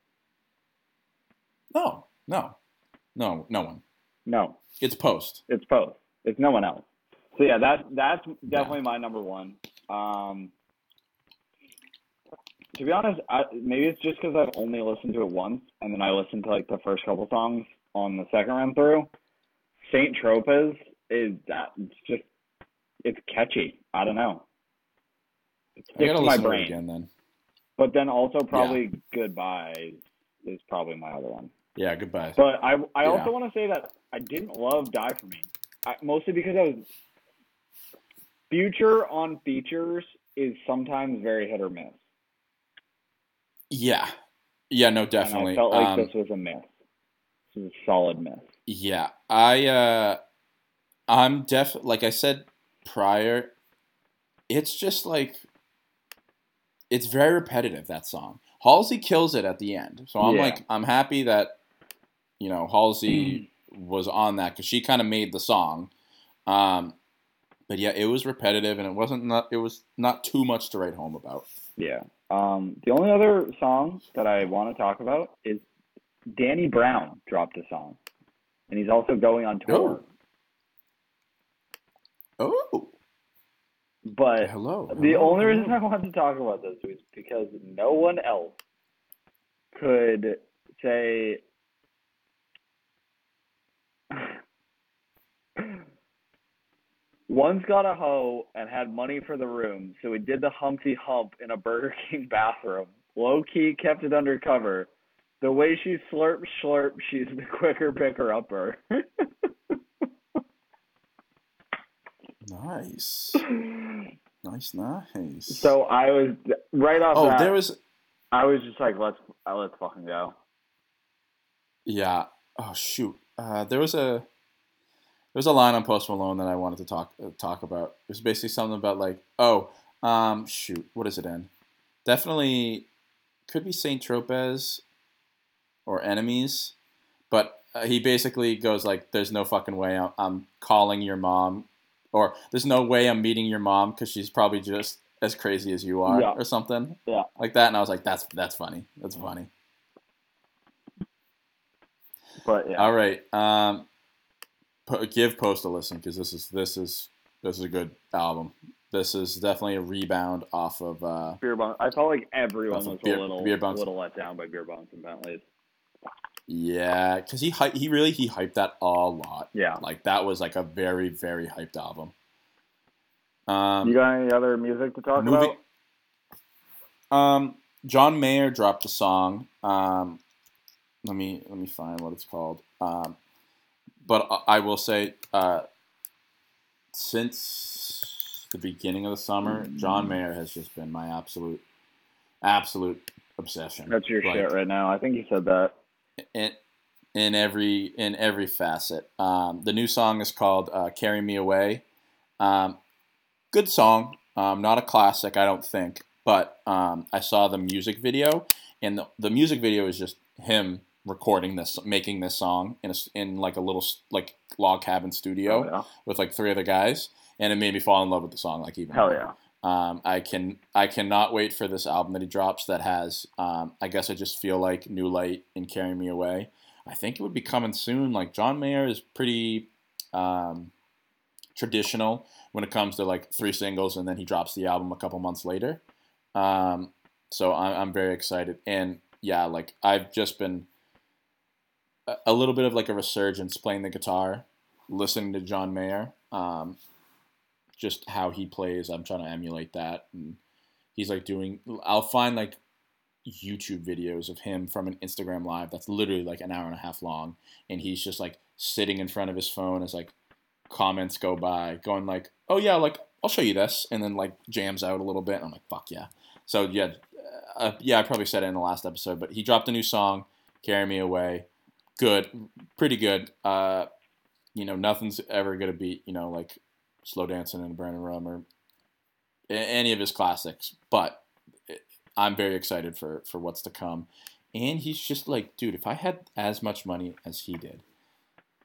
No, no, no, no one. No. It's Post. It's Post. It's no one else. So yeah, that's that's definitely my number one. Um, to be honest, I, maybe it's just because I've only listened to it once, and then I listened to like the first couple songs on the second run through. Saint Tropez is that it's just it's catchy. I don't know. It I gotta to my listen to it brain. again then. But then also probably Goodbye is probably my other one. Yeah, goodbye. But I I Yeah. also want to say that I didn't love Die for Me, I, mostly because I was Future on features is sometimes very hit or miss, Yeah, yeah, no, and definitely. I felt like Um, this was a miss. This is a solid miss. Yeah, I uh I'm def like I said prior, it's just like it's very repetitive that song. Halsey kills it at the end. So I'm Yeah. like I'm happy that you know Halsey was on that cuz she kind of made the song. Um but yeah, it was repetitive and it wasn't not it was not too much to write home about. Yeah. Um, the only other song that I want to talk about is Danny Brown dropped a song, and he's also going on tour. Oh, But hello. The hello, only reason. I wanted to talk about this was because no one else could say One's got a hoe and had money for the room, so he did the Humpty Hump in a Burger King bathroom. Low key kept it undercover. The way she slurp slurp, she's the quicker picker upper. Nice. Nice, nice. so I was right off Oh, that. there was I was just like, let's uh, let's fucking go. Yeah. Oh shoot. Uh, there was a there was a line on Post Malone that I wanted to talk uh, talk about. It was basically something about like, oh, um, shoot, what is it in? Definitely could be Saint Tropez or Enemies, but uh, he basically goes like, "There's no fucking way I'm, I'm calling your mom, or there's no way I'm meeting your mom because she's probably just as crazy as you are, Yeah. or something Yeah. like that." And I was like, "That's that's funny. That's funny." But yeah, All right. Um, give Post a listen because this is this is this is a good album. This is definitely a rebound off of. Uh, beer bong. I felt like everyone was beer- a little beer bongs. little let down by beer bongs and Bentleys. yeah, because he he really he hyped that a lot. Yeah. Like that was like a very very hyped album. Um, you got any other music to talk moving. about? Um, John Mayer dropped a song. Um, let me let me find what it's called. Um, but I, will say, uh, since the beginning of the summer, John Mayer has just been my absolute, absolute obsession. That's your Like, shit right now. I think you said that. in in every in every facet. Um, the new song is called uh, "Carry Me Away." Um, good song, um, not a classic, I don't think, but um, I saw the music video, and the, the music video is just him recording this, making this song in a in like a little like log cabin studio Oh, yeah. with like three other guys, and it made me fall in love with the song like even Hell yeah. Um, I can I cannot wait for this album that he drops that has um, I guess I just feel like New Light and Carry Me Away. I think it would be coming soon. Like John Mayer is pretty um, traditional when it comes to like three singles and then he drops the album a couple months later. Um, so I'm, I'm very excited and yeah, like I've just been a, little bit of like a resurgence playing the guitar, listening to John Mayer. Um, just how he plays. I'm trying to emulate that. And he's like doing. I'll find like YouTube videos of him from an Instagram live that's literally like an hour and a half long, and he's just like sitting in front of his phone as like comments go by, going like, "Oh yeah, like I'll show you this," and then like jams out a little bit. And I'm like, "Fuck yeah!" So yeah, uh, yeah, I probably said it in the last episode, but he dropped a new song, "Carry Me Away." Good, pretty good. Uh, you know, nothing's ever gonna beat you know like slow dancing in a burning room or any of his classics but i'm very excited for for what's to come and he's just like dude if i had as much money as he did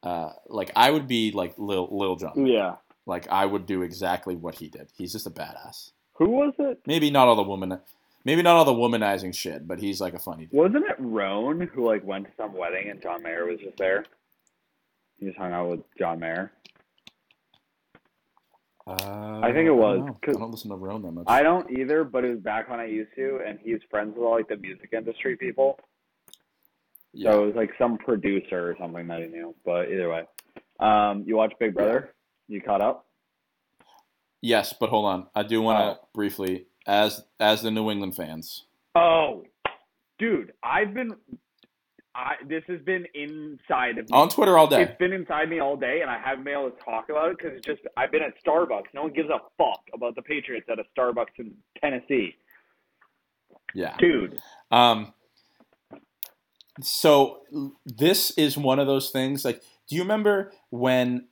uh like i would be like lil lil jon Yeah. like i would do exactly what he did he's just a badass Who was it? maybe not all the woman maybe not all the womanizing shit but he's like a funny dude Wasn't it Roan who like went to some wedding and John Mayer was just there? He just hung out with John Mayer. uh, I think it was, don't I don't listen to Roan that much I don't either, but it was back when I used to, and he's friends with all like the music industry people. yeah. So it was like some producer or something that he knew. But either way, um, you watch Big Brother? You caught up? yes but hold on i do want to Oh. briefly as as the new england fans Oh, dude, I've been. I this has been inside of me. on twitter all day It's been inside me all day, and I haven't been able to talk about it because it's just I've been at Starbucks. No one gives a fuck about the Patriots at a Starbucks in Tennessee, yeah dude. Um, so this is one of those things. Like, do you remember when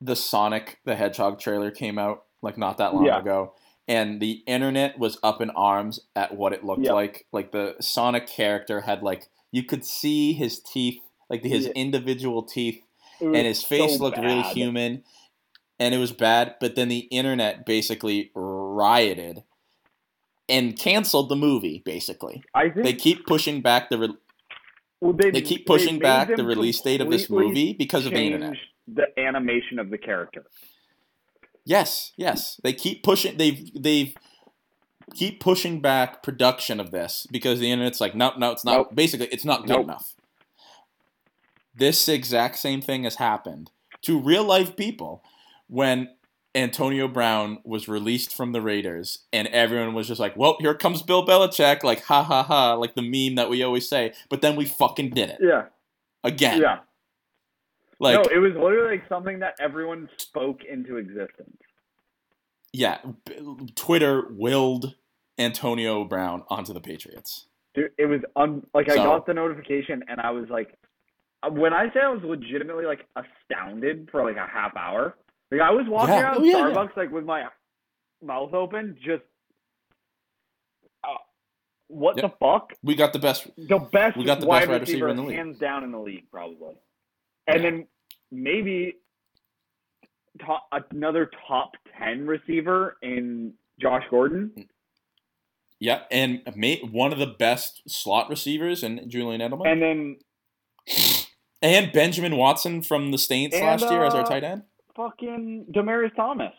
the Sonic the Hedgehog trailer came out? Like not that long Yeah. ago, and the internet was up in arms at what it looked Yeah. like. Like the Sonic character had like you could see his teeth, like his Yeah. individual teeth, and his face so looked really human, and it was bad. But then the internet basically rioted and canceled the movie. Basically, I think they keep pushing back the re- well, they, they keep pushing made back the release date of this movie because of the internet. The animation of the character. Yes, yes, they keep pushing. They've they've keep pushing back production of this because the internet's like, no, no, it's not. Nope. Basically, it's not good Nope. enough. This exact same thing has happened to real life people when Antonio Brown was released from the Raiders, and everyone was just like, "Well, here comes Bill Belichick!" Like, ha ha ha, like the meme that we always say. But then we fucking did it Yeah, again. yeah. Like, no, it was literally like something that everyone spoke into existence. yeah, Twitter willed Antonio Brown onto the Patriots. Dude, it was un like I So- got the notification and I was like, uh, when I say I was legitimately like astounded for like a half hour, like I was walking Yeah. around Oh, yeah, yeah. Starbucks like with my mouth open, just uh, what Yep. the fuck? We got the best. The best, We got the wide best wide receiver in the league. hands down in the league, probably. And Yeah. then maybe top, another top ten receiver in Josh Gordon. Yeah, and one of the best slot receivers in Julian Edelman, And then and Benjamin Watson from the Saints And, last year as our uh, tight end. fucking Demaryius Thomas.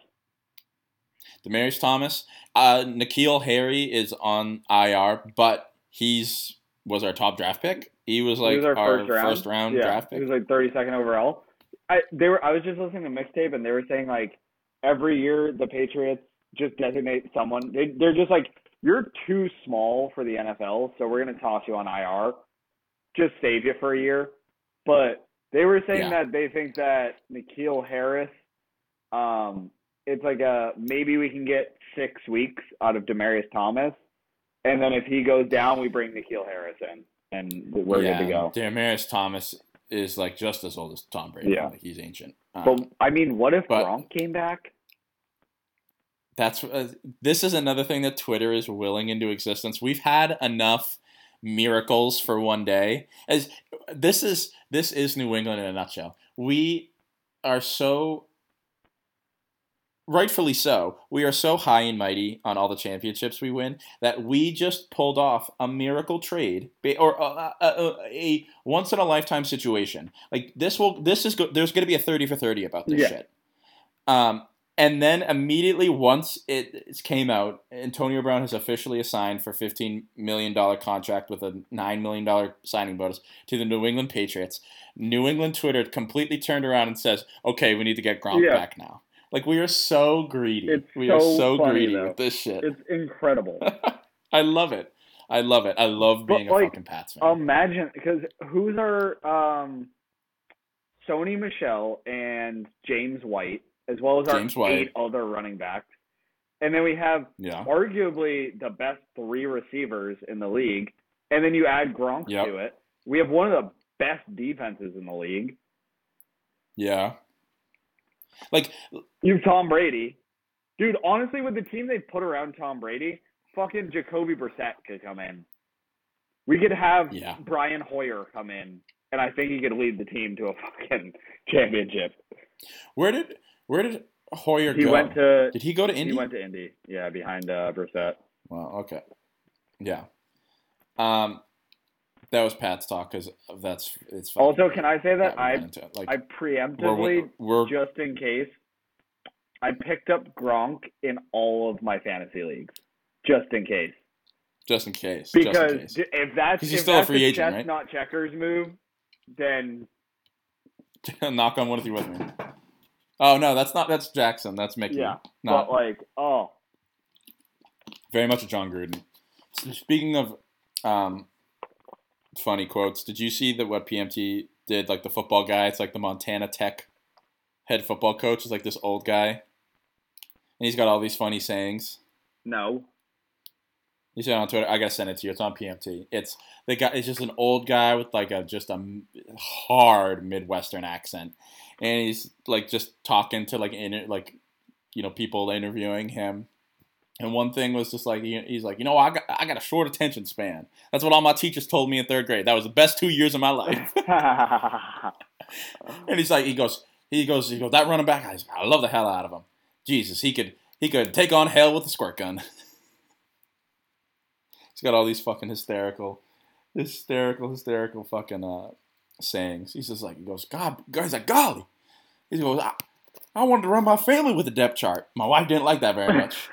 Demaryius Thomas, uh, N'Keal Harry is on IR, but he's was our top draft pick. He was like he was our, our, first round, yeah, draft pick. He was like 32nd overall. I they were I was just listening to mixtape and they were saying like every year the Patriots just designate someone. They they're just like you're too small for the NFL, so we're gonna toss you on IR, just save you for a year. But they were saying Yeah. that they think that N'Keal Harris, um, it's like a maybe we can get six weeks out of Demaryius Thomas, and then if he goes down, we bring N'Keal Harris in, and we're yeah, good to go. Demaryius Thomas is like just as old as Tom Brady. Yeah. Like, he's ancient. Um, But I mean, what if but- Gronk came back? that's uh, this is another thing that Twitter is willing into existence. We've had enough miracles for one day. As this is this is New England in a nutshell. We are so rightfully so. We are so high and mighty on all the championships we win that we just pulled off a miracle trade or a, a, a, a once in a lifetime situation. Like this will this is go- there's going to be a 30 for 30 about this Yeah. shit. Um and then immediately once it came out, Antonio Brown has officially assigned for $15 million contract with a $9 million signing bonus to the New England Patriots. New England Twitter completely turned around and says, okay, we need to get Gronk Yeah. back now. Like, we are so greedy. It's we are so so funny, greedy though. with this shit. It's incredible. I love it. I love it. I love But, being a like, fucking Pats fan. Imagine because who's our um, Sony Michel and James White, as well as our James White. eight other running backs, and then we have yeah. arguably the best three receivers in the league, and then you add Gronk Yep. to it. We have one of the best defenses in the league. Yeah. Like, You have Tom Brady, dude. Honestly, with the team they put around Tom Brady, fucking Jacoby Brissett could come in. We could have Yeah. Brian Hoyer come in, and I think he could lead the team to a fucking championship. where did where did Hoyer He go? went to did he go to Indy? he went to Indy, yeah, behind uh, Brissett. Well, okay. Yeah. Um, that was Pat's talk because that's it's. fine. Also, can I say that I into like I preemptively we're, we're just in case, I picked up Gronk in all of my fantasy leagues, just in case. just in case. Because just in case. if that's if still a that's free a agent, chess, right? not checkers move, then Knock on wood if you with me. Oh no, that's not. That's Jackson. That's Michie. Yeah, Not but like, oh, very much a Jon Gruden. Speaking of um, funny quotes, did you see that what PMT did? Like the football guy, it's like the Montana Tech head football coach is like this old guy, and he's got all these funny sayings. no, You it on Twitter. I gotta send it to you. It's on PMT. It's the guy. It's just an old guy with like a just a hard Midwestern accent, and he's like just talking to like in like you know people interviewing him. And one thing was just like he's like, you know, I got I got a short attention span. That's what all my teachers told me in third grade. That was the best two years of my life. and he's like, he goes, he goes, he goes. That running back, I, I love the hell out of him. Jesus, he could he could take on hell with a squirt gun. He's got all these fucking hysterical, hysterical, hysterical fucking uh, sayings. He's just like, he goes, God, he's like, golly. He goes, I, wanted to run my family with a depth chart. My wife didn't like that very much.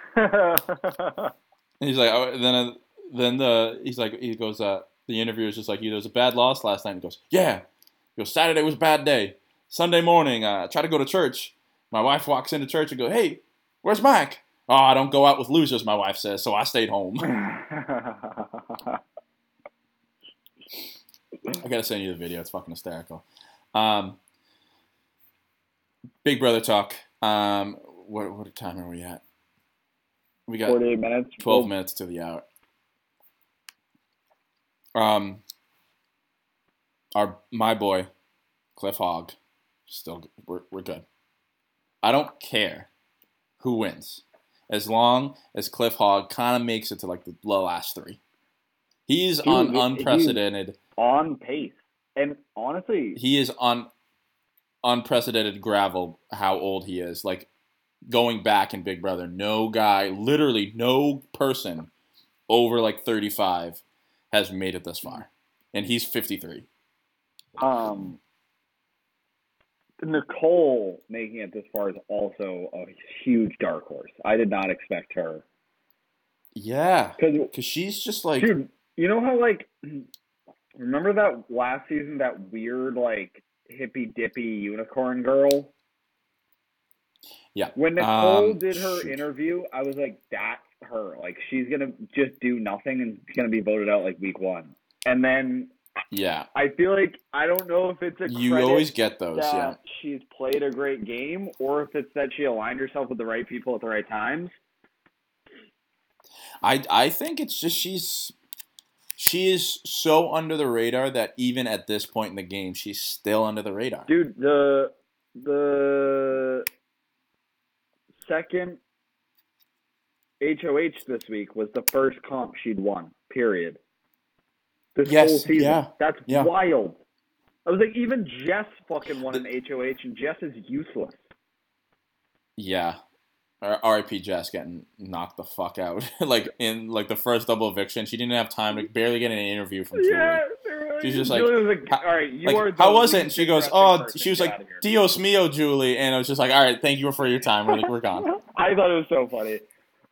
And he's like, oh, then, uh, then the he's like, he goes, uh, the interviewer's just like, there was a bad loss last night. He goes, yeah. He goes, Saturday was a bad day. Sunday morning, uh, I try to go to church. My wife walks into church and goes, hey, where's Mike? Oh, I don't go out with losers, my wife says, so I stayed home. I gotta send you the video. It's fucking hysterical. Um, Big Brother talk. Um, what what time are we at? We got 48 minutes. 12 minutes to the hour. Um, our my boy, Cliff Hogg, still we're we're good. I don't care who wins, as long as Cliff Hogg kind of makes it to like the last three. He's on he- unprecedented. on pace. And honestly, He is on unprecedented gravel. How old he is, like going back in Big Brother. No guy, literally no person over like 35 has made it this far. And he's 53. um, Nicole making it this far is also a huge dark horse. I did not expect her. Yeah. Because Because she's just like, Dude, you know how like remember that last season that weird like hippy dippy unicorn girl? Yeah. When Nicole Um, did her shoot. interview, I was like, that's her. Like she's gonna just do nothing and she's gonna be voted out like week one. And then Yeah, I feel like I don't know if it's a you always get those. Yeah, she's played a great game or if it's that she aligned herself with the right people at the right times. I I think it's just she's she is so under the radar that even at this point in the game, she's still under the radar. Dude, the the second HOH this week was the first comp she'd won. Period. This Yes, whole season. yeah, That's yeah. wild. I was like, even Jess fucking won an HOH, and Jess is useless. Yeah. R.I.P. Jess getting knocked the fuck out. like in like the first double eviction, she didn't have time to barely get an interview from Julie. Yeah, they She's just like, like, all right, you Like, are. How was it? And she goes, "Oh," she was like, "Dios mio, Julie," and I was just like, "All right, thank you for your time. We're, we're gone." I thought it was so funny.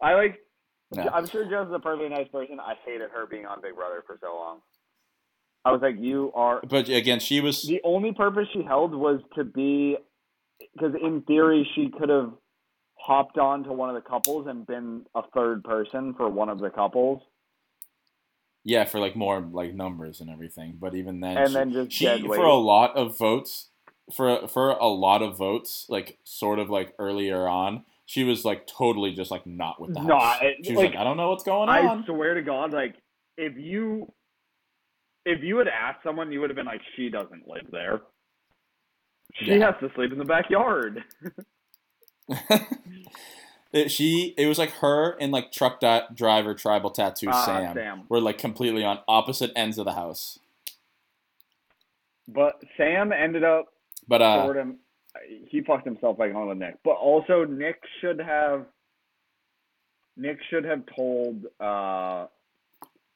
I like. I'm sure Jess is a perfectly nice person. I hated her being on Big Brother for so long. I was like, you are. But again, she was The only purpose she held was to be, because in theory she could have hopped on to one of the couples and been a third person for one of the couples, yeah for like more like numbers and everything. But even then, and she, then just she for a lot of votes for for a lot of votes like sort of like earlier on she was like totally just like not with the house Nah, it- she was like, like, i don't know what's going I on I swear to God, like if you if you had asked someone, you would have been like, she doesn't live there. She Yeah. has to sleep in the backyard. it, she it was like her and like truck di- driver tribal tattoo Ah, sam, Sam. were like completely on opposite ends of the house But Sam ended up but uh he fucked himself like on with Nick. But also Nick should have Nick should have told uh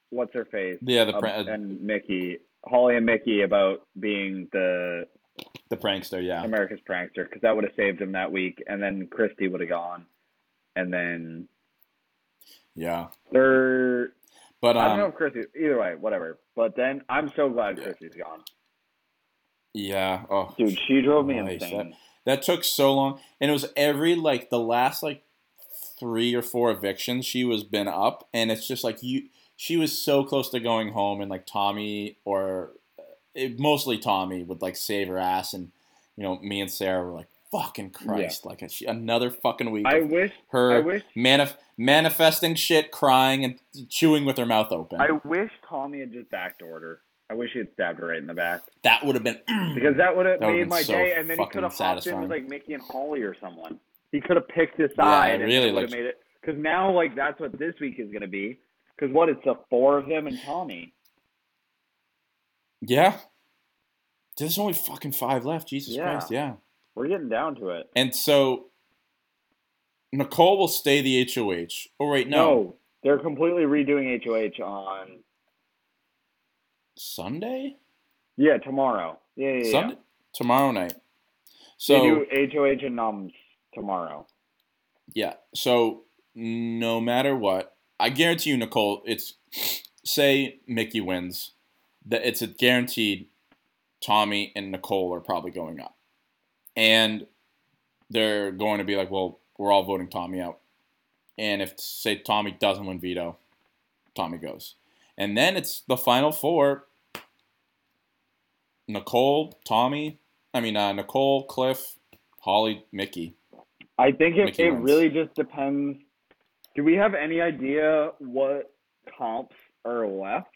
what's her face yeah the uh, and Michie Holly and Michie about being the the prankster yeah America's prankster because that would have saved him that week, and then Christie would have gone, and then yeah they're but I don't know um if Christie either way, whatever. But then I'm so glad Yeah. Christie's gone, yeah oh dude. She drove me Nice, insane. That took so long, and it was every like the last like three or four evictions she was been up, and it's just like you. She was so close to going home, and like Tommy or it, mostly Tommy would like save her ass, and you know me and Sarah were like, "Fucking Christ!" Like she, another fucking week I wish her I wish manif- manifesting shit, crying, and chewing with her mouth open. I wish Tommy had just backdoored her. I wish he had stabbed her right in the back that would have been because that would have made my so day. And then he could have hopped in with like Michie and Holly or someone. He could have picked his Yeah, side. I and really would have like- made it because now like that's what this week is gonna be. Because what it's the four of him and Tommy. Yeah. There's only fucking five left. Jesus Yeah. Christ, yeah. We're getting down to it. And so Nicole will stay the HOH. Oh wait, no. they're completely redoing HOH on Sunday? yeah tomorrow. Yeah, yeah, yeah. Sunday tomorrow night. they So do HOH and Noms tomorrow. yeah. So no matter what, I guarantee you, Nicole, it's say Michie wins, that it's a guaranteed Tommy and Nicole are probably going up. And they're going to be like, well, we're all voting Tommy out. And if say Tommy doesn't win veto, Tommy goes. And then it's the final four. Nicole, Tommy, I mean uh, Nicole, Cliff, Holly, Michie. I think it, Michie it wins. really just depends. Do we have any idea what comps are left?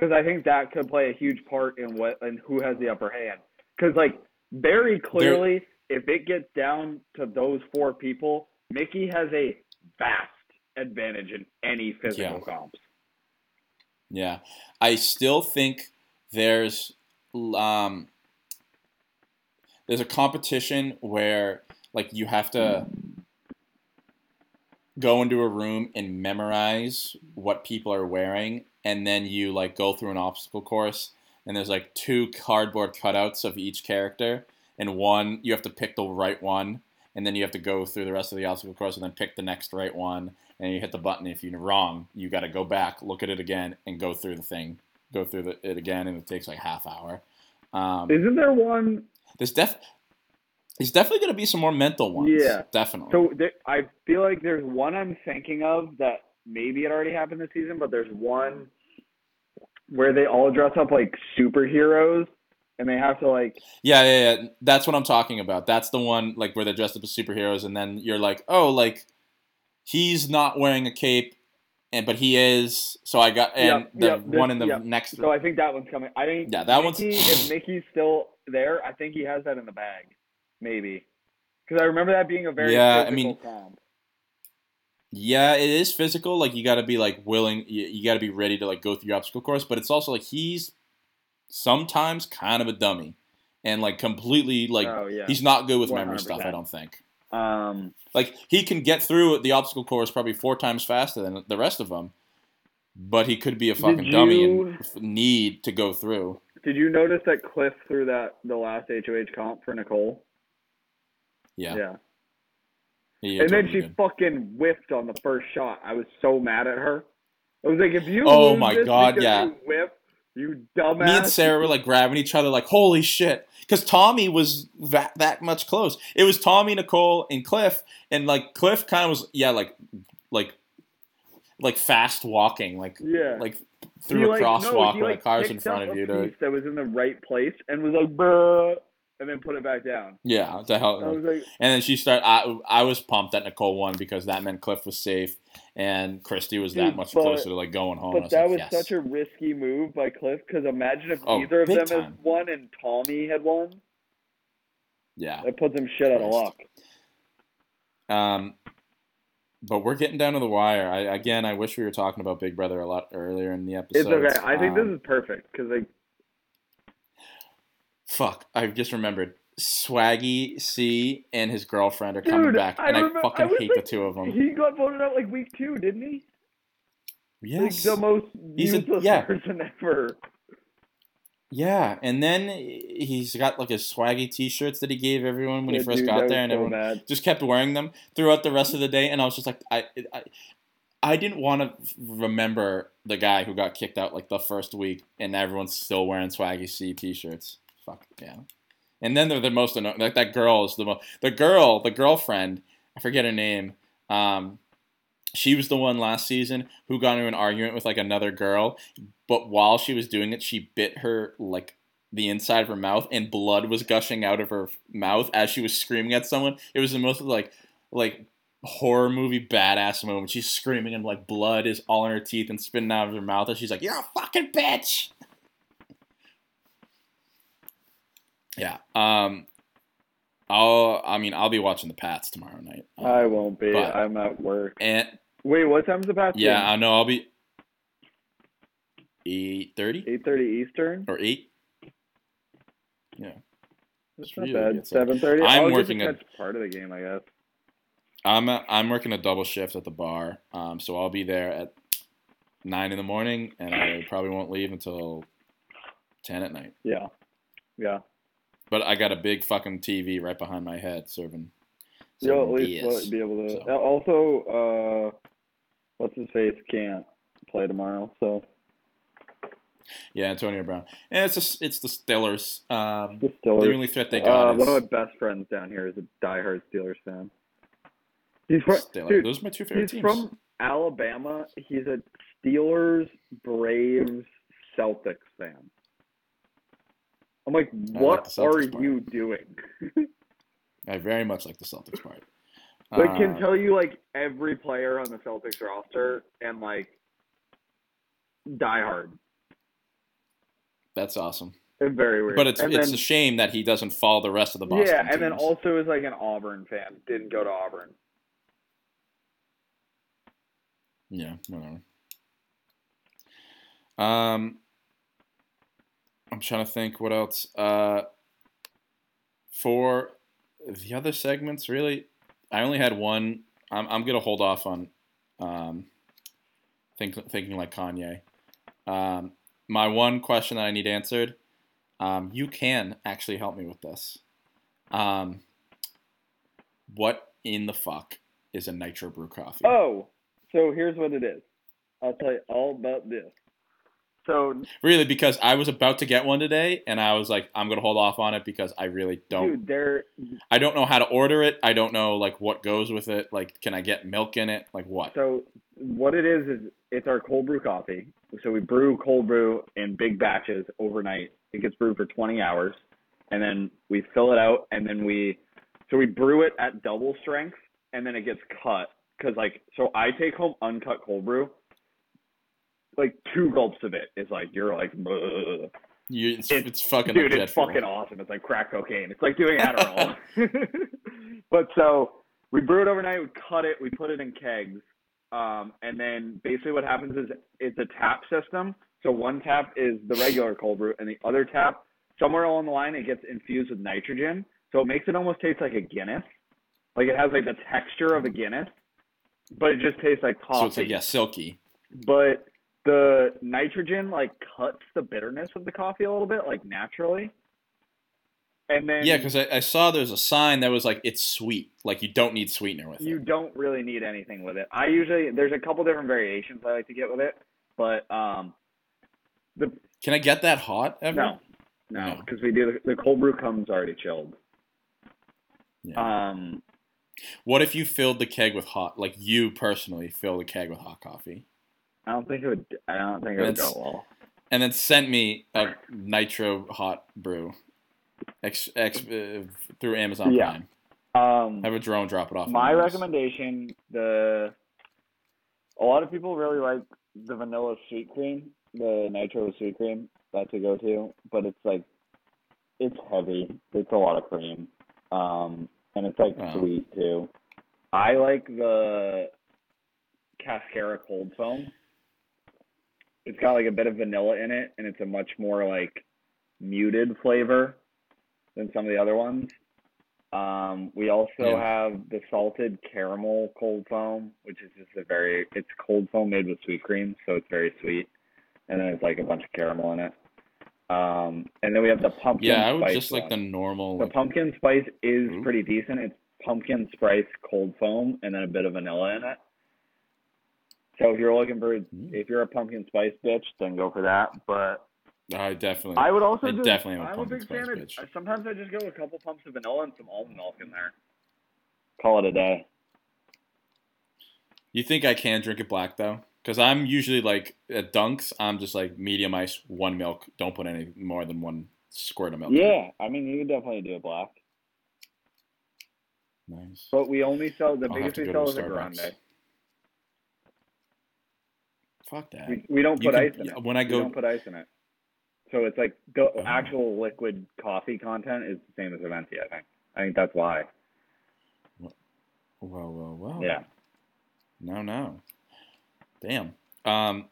Because I think that could play a huge part in what and who has the upper hand. Because like very clearly, if it gets down to those four people, Michie has a vast advantage in any physical Yeah. comps. Yeah, I still think there's um there's a competition where like you have to go into a room and memorize what people are wearing and then you like go through an obstacle course and there's like two cardboard cutouts of each character and one you have to pick the right one and then you have to go through the rest of the obstacle course and then pick the next right one and you hit the button if you're wrong you got to go back look at it again and go through the thing go through the, it again and it takes like half hour um, Isn't there one? there's def there's definitely going to be some more mental ones Yeah. definitely So there, I feel like there's one I'm thinking of that maybe it already happened this season, but there's one where they all dress up like superheroes and they have to like Yeah, yeah, yeah. That's what I'm talking about. That's the one like where they're dressed up as superheroes, and then you're like, oh, like he's not wearing a cape, and but he is. So I got and Yep, the yep, one in the yep. next. so I think that one's coming. I think Yeah, that one's- if Michie's still there, I think he has that in the bag. Maybe. Because I remember that being a very Yeah, I physical mean- comp. Yeah, it is physical. Like you got to be like willing. You, you got to be ready to like go through your obstacle course. But it's also like he's sometimes kind of a dummy, and like completely like oh yeah. he's not good with memory stuff. I don't think. um Like he can get through the obstacle course probably four times faster than the rest of them, but he could be a fucking dummy and need to go through. did you notice that Cliff threw that the last HOH comp for Nicole? Yeah, Yeah. he and then she did. fucking whiffed on the first shot. I was so mad at her. I was like, if you Oh my God, yeah. you whiff, you dumbass. Me and Sarah were like grabbing each other, like holy shit, because Tommy was that that much close. It was Tommy, Nicole, and Cliff, and like Cliff kind of was yeah, like like like fast walking, like yeah. like He, through a like- crosswalk he, where like, the cars in front of you. To, that was in the right place and was like, bruh, and then put it back down. yeah, the hell. was like, And then she started. I, I was pumped that Nicole won because that meant Cliff was safe and Christie was that much but- closer to like going home. But that like, was yes. such a risky move by Cliff because imagine if Oh, neither of them time. had won and Tommy had won. yeah. That puts him shit out of luck. Um, but we're getting down to the wire. I again, I wish we were talking about Big Brother a lot earlier in the episode. It's okay. I think Um, this is perfect because like Fuck! I just remembered. Swaggy C and his girlfriend are coming back, I and I, remember- I fucking was hate like- the two of them. he got voted out like week two, didn't he? Yes. Like the most He's a- useless yeah. person ever. Yeah, and then he's got like his swaggy T-shirts that he gave everyone when Yeah, he first dude, got there, and so everyone bad. just kept wearing them throughout the rest of the day. And I was just like, I, I, I didn't want to remember the guy who got kicked out like the first week, and everyone's still wearing swaggy C T-shirts. Fuck yeah. And then they're the most annoying. Like that girl is the most. The girl, the girlfriend, I forget her name. Um, she was the one last season who got into an argument with like another girl, but while she was doing it, she bit her like the inside of her mouth, and blood was gushing out of her mouth as she was screaming at someone. It was the most like like horror movie badass moment. She's screaming and like blood is all in her teeth and spitting out of her mouth, and she's like, "You're a fucking bitch." Yeah. Um. I'll. I mean, I'll be watching the Pats tomorrow night. Um, I won't be. but- I'm at work. And Wait, what time's the past? yeah, I know. I'll be eight thirty Eight thirty Eastern. or eight. Yeah. That's It's not really bad. Seven thirty. I'm I'll working a- part of the game, I guess. I'm a, I'm working a double shift at the bar, um, so I'll be there at nine in the morning, and I probably won't leave until ten at night. Yeah. Yeah. But I got a big fucking TV right behind my head, serving. You'll at least well, be able to. so. Also, uh, what's his face can't play tomorrow, so Yeah, Antonio Brown, and it's just it's the Steelers. Um, the the only threat they got Uh, is one of my best friends down here is a diehard Steelers fan. He's from Steelers. dude, Those are my two favorite he's teams. from Alabama. He's a Steelers, Braves, Celtics fan. I'm like, like what the are part. you doing? I very much like the Celtics part. Like, can Uh, tell you like every player on the Celtics roster and like die hard. that's awesome. It's very weird. But it's and it's then, a shame that he doesn't follow the rest of the Boston yeah, and then also is like an Auburn fan. Didn't go to Auburn. Yeah, whatever. Um, I'm trying to think what else. Uh, for the other segments, really, I only had one. I'm I'm gonna hold off on, um, think thinking like Kanye. Um, my one question that I need answered. Um, you can actually help me with this. Um, what in the fuck is a nitro brew coffee? Oh, so here's what it is. I'll tell you all about this. So, Really, because I was about to get one today, and I was like, I'm gonna hold off on it because I really don't. dude, there. I don't know how to order it. I don't know like what goes with it. Like, can I get milk in it? Like what? So what it is is it's our cold brew coffee, so we brew cold brew in big batches overnight. It gets brewed for 20 hours, and then we fill it out, and then we so we brew it at double strength, and then it gets cut because like so I take home uncut cold brew. Like two gulps of it is like you're like. "Bleh." You, it's, It- it's fucking dude, it's fucking awesome. It's like crack cocaine. It's like doing Adderall. but so we brew it overnight. We cut it. We put it in kegs. Um, and then basically what happens is it's a tap system. So one tap is the regular cold brew, and the other tap somewhere along the line it gets infused with nitrogen. So it makes it almost taste like a Guinness. Like it has like the texture of a Guinness, but it just tastes like coffee So it's like yeah, silky. but the nitrogen like cuts the bitterness of the coffee a little bit, like naturally. And then Yeah, because I, I saw there's a sign that was like it's sweet, like you don't need sweetener with you it. You don't really need anything with it. I usually there's a couple different variations I like to get with it, but um, the Can I get that hot ever? no, no, No. because we do the, the cold brew comes already chilled. Yeah. Um, What if you filled the keg with hot, like you personally fill the keg with hot coffee, I don't think it would. I don't think it would go well. and then sent me a nitro hot brew, ex, ex, uh, through Amazon Yeah. Prime. Um, Have a drone drop it off. My recommendation, the a lot of people really like the vanilla sweet cream, the nitro sweet cream. That's a go to, but it's like it's heavy. It's a lot of cream, um, and it's like Wow. sweet too. I like the Cascara cold foam. It's got like a bit of vanilla in it, and it's a much more like muted flavor than some of the other ones. Um, we also Yeah. have the salted caramel cold foam, which is just a very it's cold foam made with sweet cream, so it's very sweet, and then it's like a bunch of caramel in it. Um, and then we have the pumpkin. Yeah, I would just like the normal. The Like, pumpkin spice is Ooh. pretty decent. It's pumpkin spice cold foam and then a bit of vanilla in it. So if you're looking for, Mm. if you're a pumpkin spice bitch, then go for that. But I definitely. I would also I just, definitely I'm a big spice fan of. Sometimes I just go a couple pumps of vanilla and some almond milk in there. Call it a day. You think I can drink it black though? Because I'm usually like at dunks, I'm just like medium ice, one milk. Don't put any more than one squirt of milk. in. Yeah, I mean you can definitely do it black, Nice. but we only sell the I'll biggest we sell is a grande. Fuck that. We, we don't put can- ice in it. when I go, we don't put ice in it. So it's like the Oh. actual liquid coffee content is the same as a. I think. I think that's why. Whoa, whoa, whoa. Yeah. No, no. Damn. Um.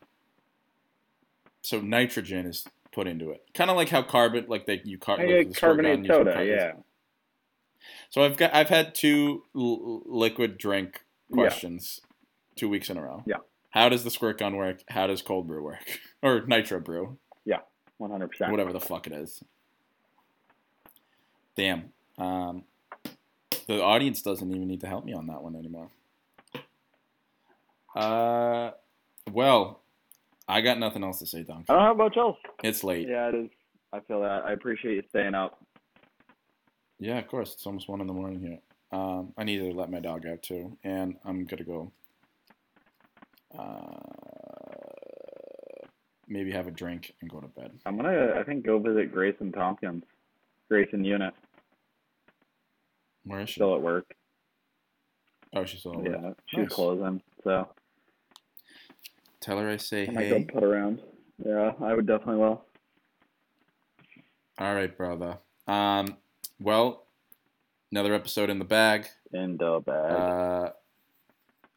So nitrogen is put into it, kind of like how carbon, like they you car- like get the squirt gun, carbonated you soda. carbon- Yeah. So I've got I've had two l- liquid drink Yeah. questions two weeks in a row. Yeah. How does the squirt gun work? How does cold brew work? or nitro brew? Yeah, One hundred percent. whatever the fuck it is. Damn. Um, the audience doesn't even need to help me on that one anymore. Uh, well, I got nothing else to say, Dunk. I don't have much else. It's late. Yeah, it is. I feel that. I appreciate you staying up. Yeah, of course. It's almost one in the morning here. Um, I need to let my dog out too, and I'm gonna go. Uh, maybe have a drink and go to bed. I'm gonna. I think go visit Grayson Tompkins. Grayson Unit Where is she? still at work. Oh, she's still. over. Yeah, she's Nice. closing. So Tell her I say I hey. go put around. Yeah, I would definitely will. All right, brother. Um, well, another episode in the bag. In the bag. Uh,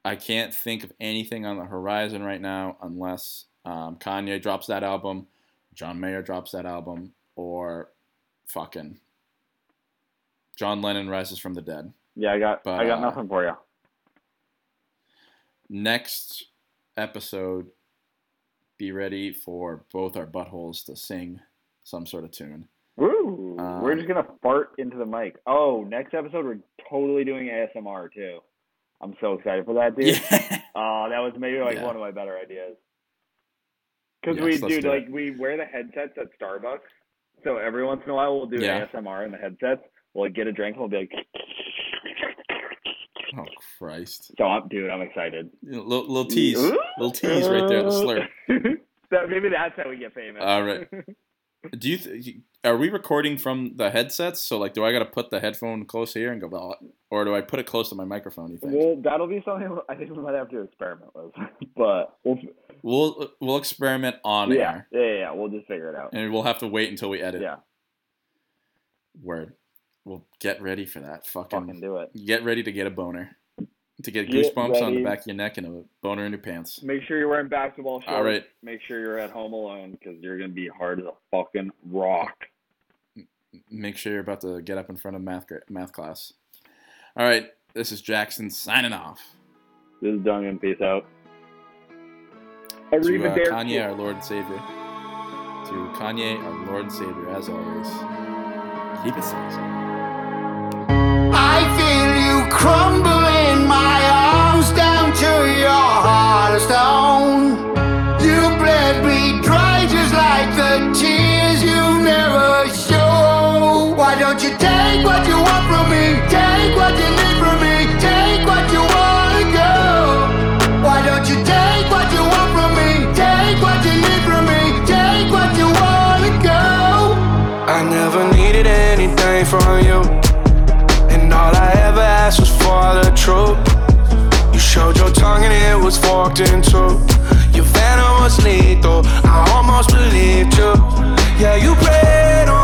I can't think of anything on the horizon right now unless um, Kanye drops that album, John Mayer drops that album, or fucking John Lennon rises from the dead. yeah, I got. but, I got uh, nothing for you. Next episode, be ready for both our buttholes to sing some sort of tune. Woo! um, we're just gonna fart into the mic. Oh, next episode we're totally doing ASMR too. I'm so excited for that, dude. Yeah. Oh, that was maybe like Yeah. one of my better ideas. Because Yes, we, dude, do like we wear the headsets at Starbucks, so every once in a while we'll do Yeah. ASMR in the headsets. We'll like, get a drink and we'll be like, oh Christ! so I'm, dude, I'm excited. Little, little tease, little tease right there, the slurp. that maybe that's how we get famous. All right. Do you th- are we recording from the headsets? So like, do I got to put the headphone close here and go, well, or do I put it close to my microphone? You think? well, that'll be something I think we might have to experiment with, but we'll We'll we'll experiment on yeah, air, yeah, yeah, yeah, we'll just figure it out. and we'll have to wait until we edit. Yeah, Word. We'll get ready for that. Fucking, fucking do it. get ready to get a boner, to get, Get goosebumps on the back of your neck and a boner in your pants. Make sure you're wearing basketball shorts. All right. Make sure you're at home alone because you're gonna be hard as a fucking rock. Make sure you're about to get up in front of math math class. All right. This is Jackson signing off. This is Duncan. Peace out. to uh, Kanye, our Lord and Savior. To Kanye, our Lord and Savior, as always. Keep it safe. I feel you crumble was forked in two. Your venom was lethal. I almost believed you. Yeah, you prayed on